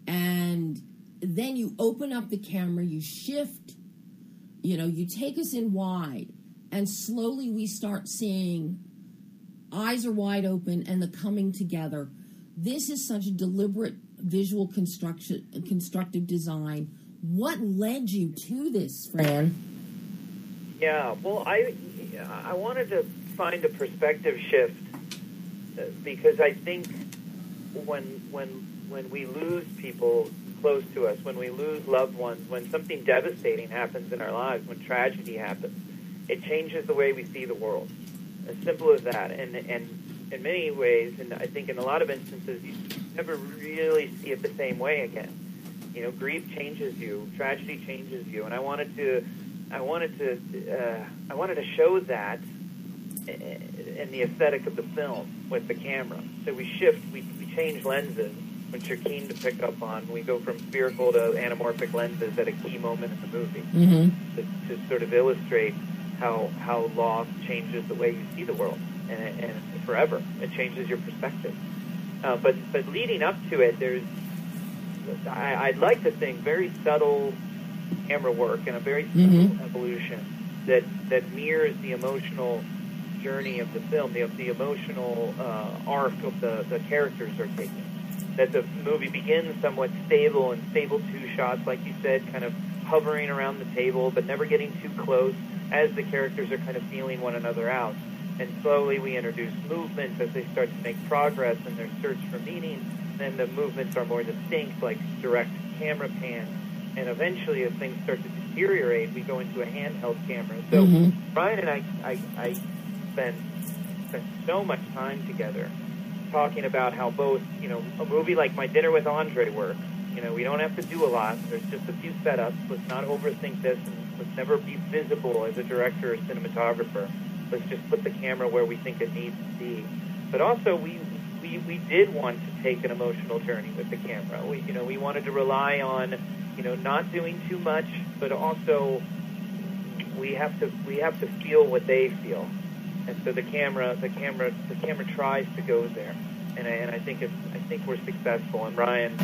And then you open up the camera, you shift, you know, you take us in wide, and slowly we start seeing eyes are wide open and the coming together. This is such a deliberate visual construction constructive design. What led you to this, Fran? Yeah, well, I I wanted to find a perspective shift uh, because I think when when when we lose people close to us, when we lose loved ones, when something devastating happens in our lives, when tragedy happens, it changes the way we see the world. As simple as that. And and in many ways, and I think in a lot of instances, you never really see it the same way again. You know, grief changes you, tragedy changes you, and I wanted to, I wanted to, uh, I wanted to show that in the aesthetic of the film with the camera. So we shift, we, we change lenses, which you're keen to pick up on. We go from spherical to anamorphic lenses at a key moment in the movie Mm-hmm. to, to sort of illustrate how how loss changes the way you see the world, and, and forever it changes your perspective. Uh, but but leading up to it, there's I, I'd like to think very subtle camera work and a very subtle Mhm. evolution that that mirrors the emotional journey of the film, the the emotional uh, arc of the the characters are taking. That the movie begins somewhat stable and stable two shots, like you said, kind of hovering around the table, but never getting too close as the characters are kind of feeling one another out. And slowly we introduce movements as they start to make progress in their search for meaning. Then the movements are more distinct, like direct camera pans. And eventually, as things start to deteriorate, we go into a handheld camera. So Mhm. Ryan and I, I, I spent spent so much time together talking about how both, you know, a movie like My Dinner with Andre works. You know, we don't have to do a lot. There's just a few setups. Let's not overthink this. And let's never be visible as a director or cinematographer. Let's just put the camera where we think it needs to be. But also, we we, we did want to take an emotional journey with the camera. We, you know, we wanted to rely on, you know, not doing too much, but also we have to we have to feel what they feel, and so the camera the camera the camera tries to go there, and I, and I think it's I think we're successful. And Ryan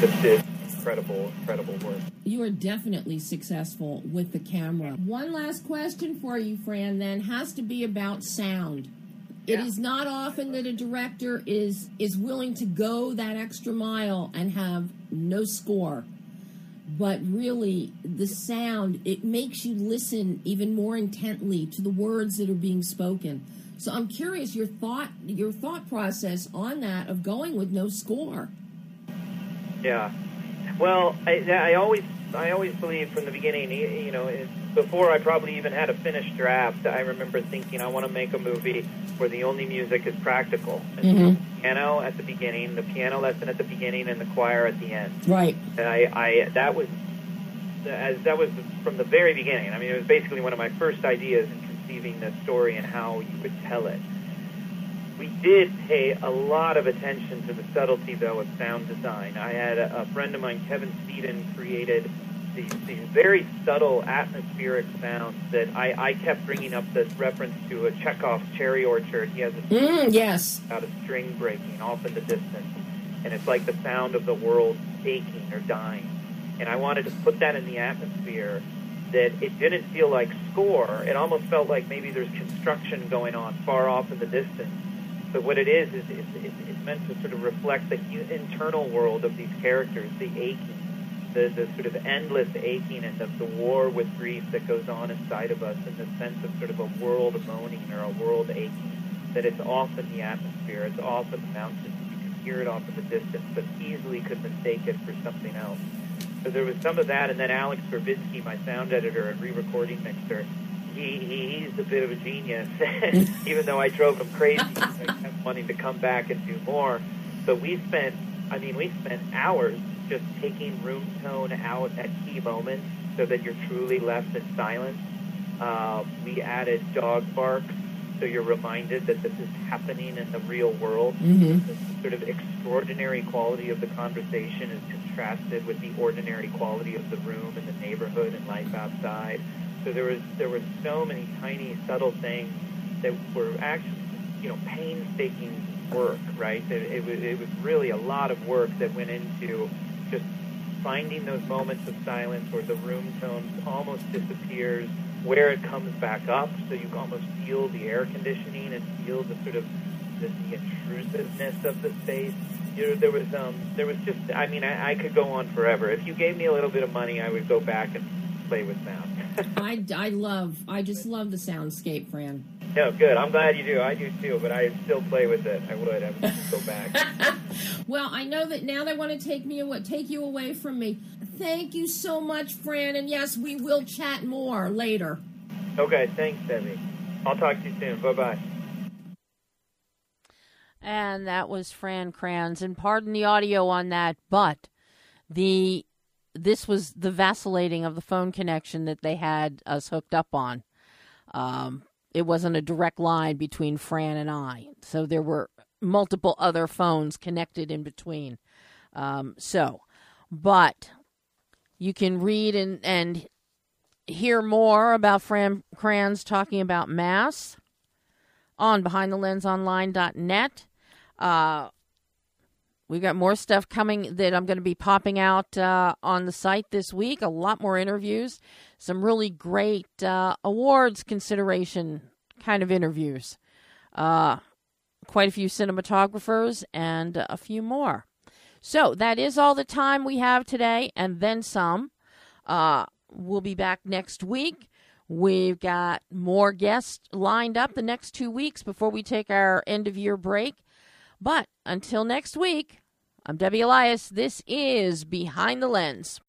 just did incredible incredible work. You are definitely successful with the camera. One last question for you, Fran, then has to be about sound. It Yeah. is not often that a director is is willing to go that extra mile and have no score. But really, the sound it makes you listen even more intently to the words that are being spoken. So I'm curious your thought your thought process on that of going with no score. Yeah. Well, I, I always I always believe from the beginning, you know, before I probably even had a finished draft, I remember thinking I want to make a movie where the only music is practical. And Mhm. Piano at the beginning, the piano lesson at the beginning, and the choir at the end. Right. And I, I that was as that was from the very beginning. I mean, it was basically one of my first ideas in conceiving the story and how you would tell it. We did pay a lot of attention to the subtlety, though, of sound design. I had a, a friend of mine, Kevin Speeden, created these, these very subtle atmospheric sounds that I, I kept bringing up this reference to a Chekhov Cherry Orchard. He has a Mm, yes. out a string breaking off in the distance, and it's like the sound of the world aching or dying. And I wanted to put that in the atmosphere that it didn't feel like score. It almost felt like maybe there's construction going on far off in the distance. But what it is is it's, it's, it's meant to sort of reflect the internal world of these characters, the aching, the, the sort of endless aching and the, the war with grief that goes on inside of us, and the sense of sort of a world moaning or a world aching that it's off in the atmosphere, it's off in the mountains. You can hear it off in the distance, but easily could mistake it for something else. So there was some of that, and then Alex Verbitsky, my sound editor and re-recording mixer, he, he he's a bit of a genius. Even though I drove him crazy, I kept wanting to come back and do more. But we spent, I mean, we spent hours just taking room tone out at key moments so that you're truly left in silence. Uh, we added dog barks so you're reminded that this is happening in the real world. Mm-hmm. The sort of extraordinary quality of the conversation is contrasted with the ordinary quality of the room and the neighborhood and life outside. So there was there were so many tiny subtle things that were actually you know painstaking work, right? It, it was it was really a lot of work that went into just finding those moments of silence where the room tone almost disappears, where it comes back up, so you almost feel the air conditioning and feel the sort of the, the intrusiveness of the space. You know, there was um, there was just, I mean, I, I could go on forever. If you gave me a little bit of money, I would go back and play with sound. I, I love I just love the soundscape, Fran. No, good. I'm glad you do. I do too, but I still play with it. I would. I would just go back. Well, I know that now they want to take me away, take you away from me. Thank you so much, Fran, and yes, we will chat more later. Okay, thanks, Debbie. I'll talk to you soon. Bye bye. And that was Fran Kranz. And pardon the audio on that, but the this was the vacillating of the phone connection that they had us hooked up on. Um, it wasn't a direct line between Fran and I, so there were multiple other phones connected in between. Um, so, but you can read and and hear more about Fran Kranz talking about Mass on BehindTheLensOnline.net. Uh, we got more stuff coming that I'm going to be popping out uh, on the site this week. A lot more interviews, some really great uh, awards consideration kind of interviews. Uh, quite a few cinematographers and a few more. So that is all the time we have today, and then some. Uh, we'll be back next week. We've got more guests lined up the next two weeks before we take our end of year break. But until next week, I'm Debbie Elias. This is Behind the Lens.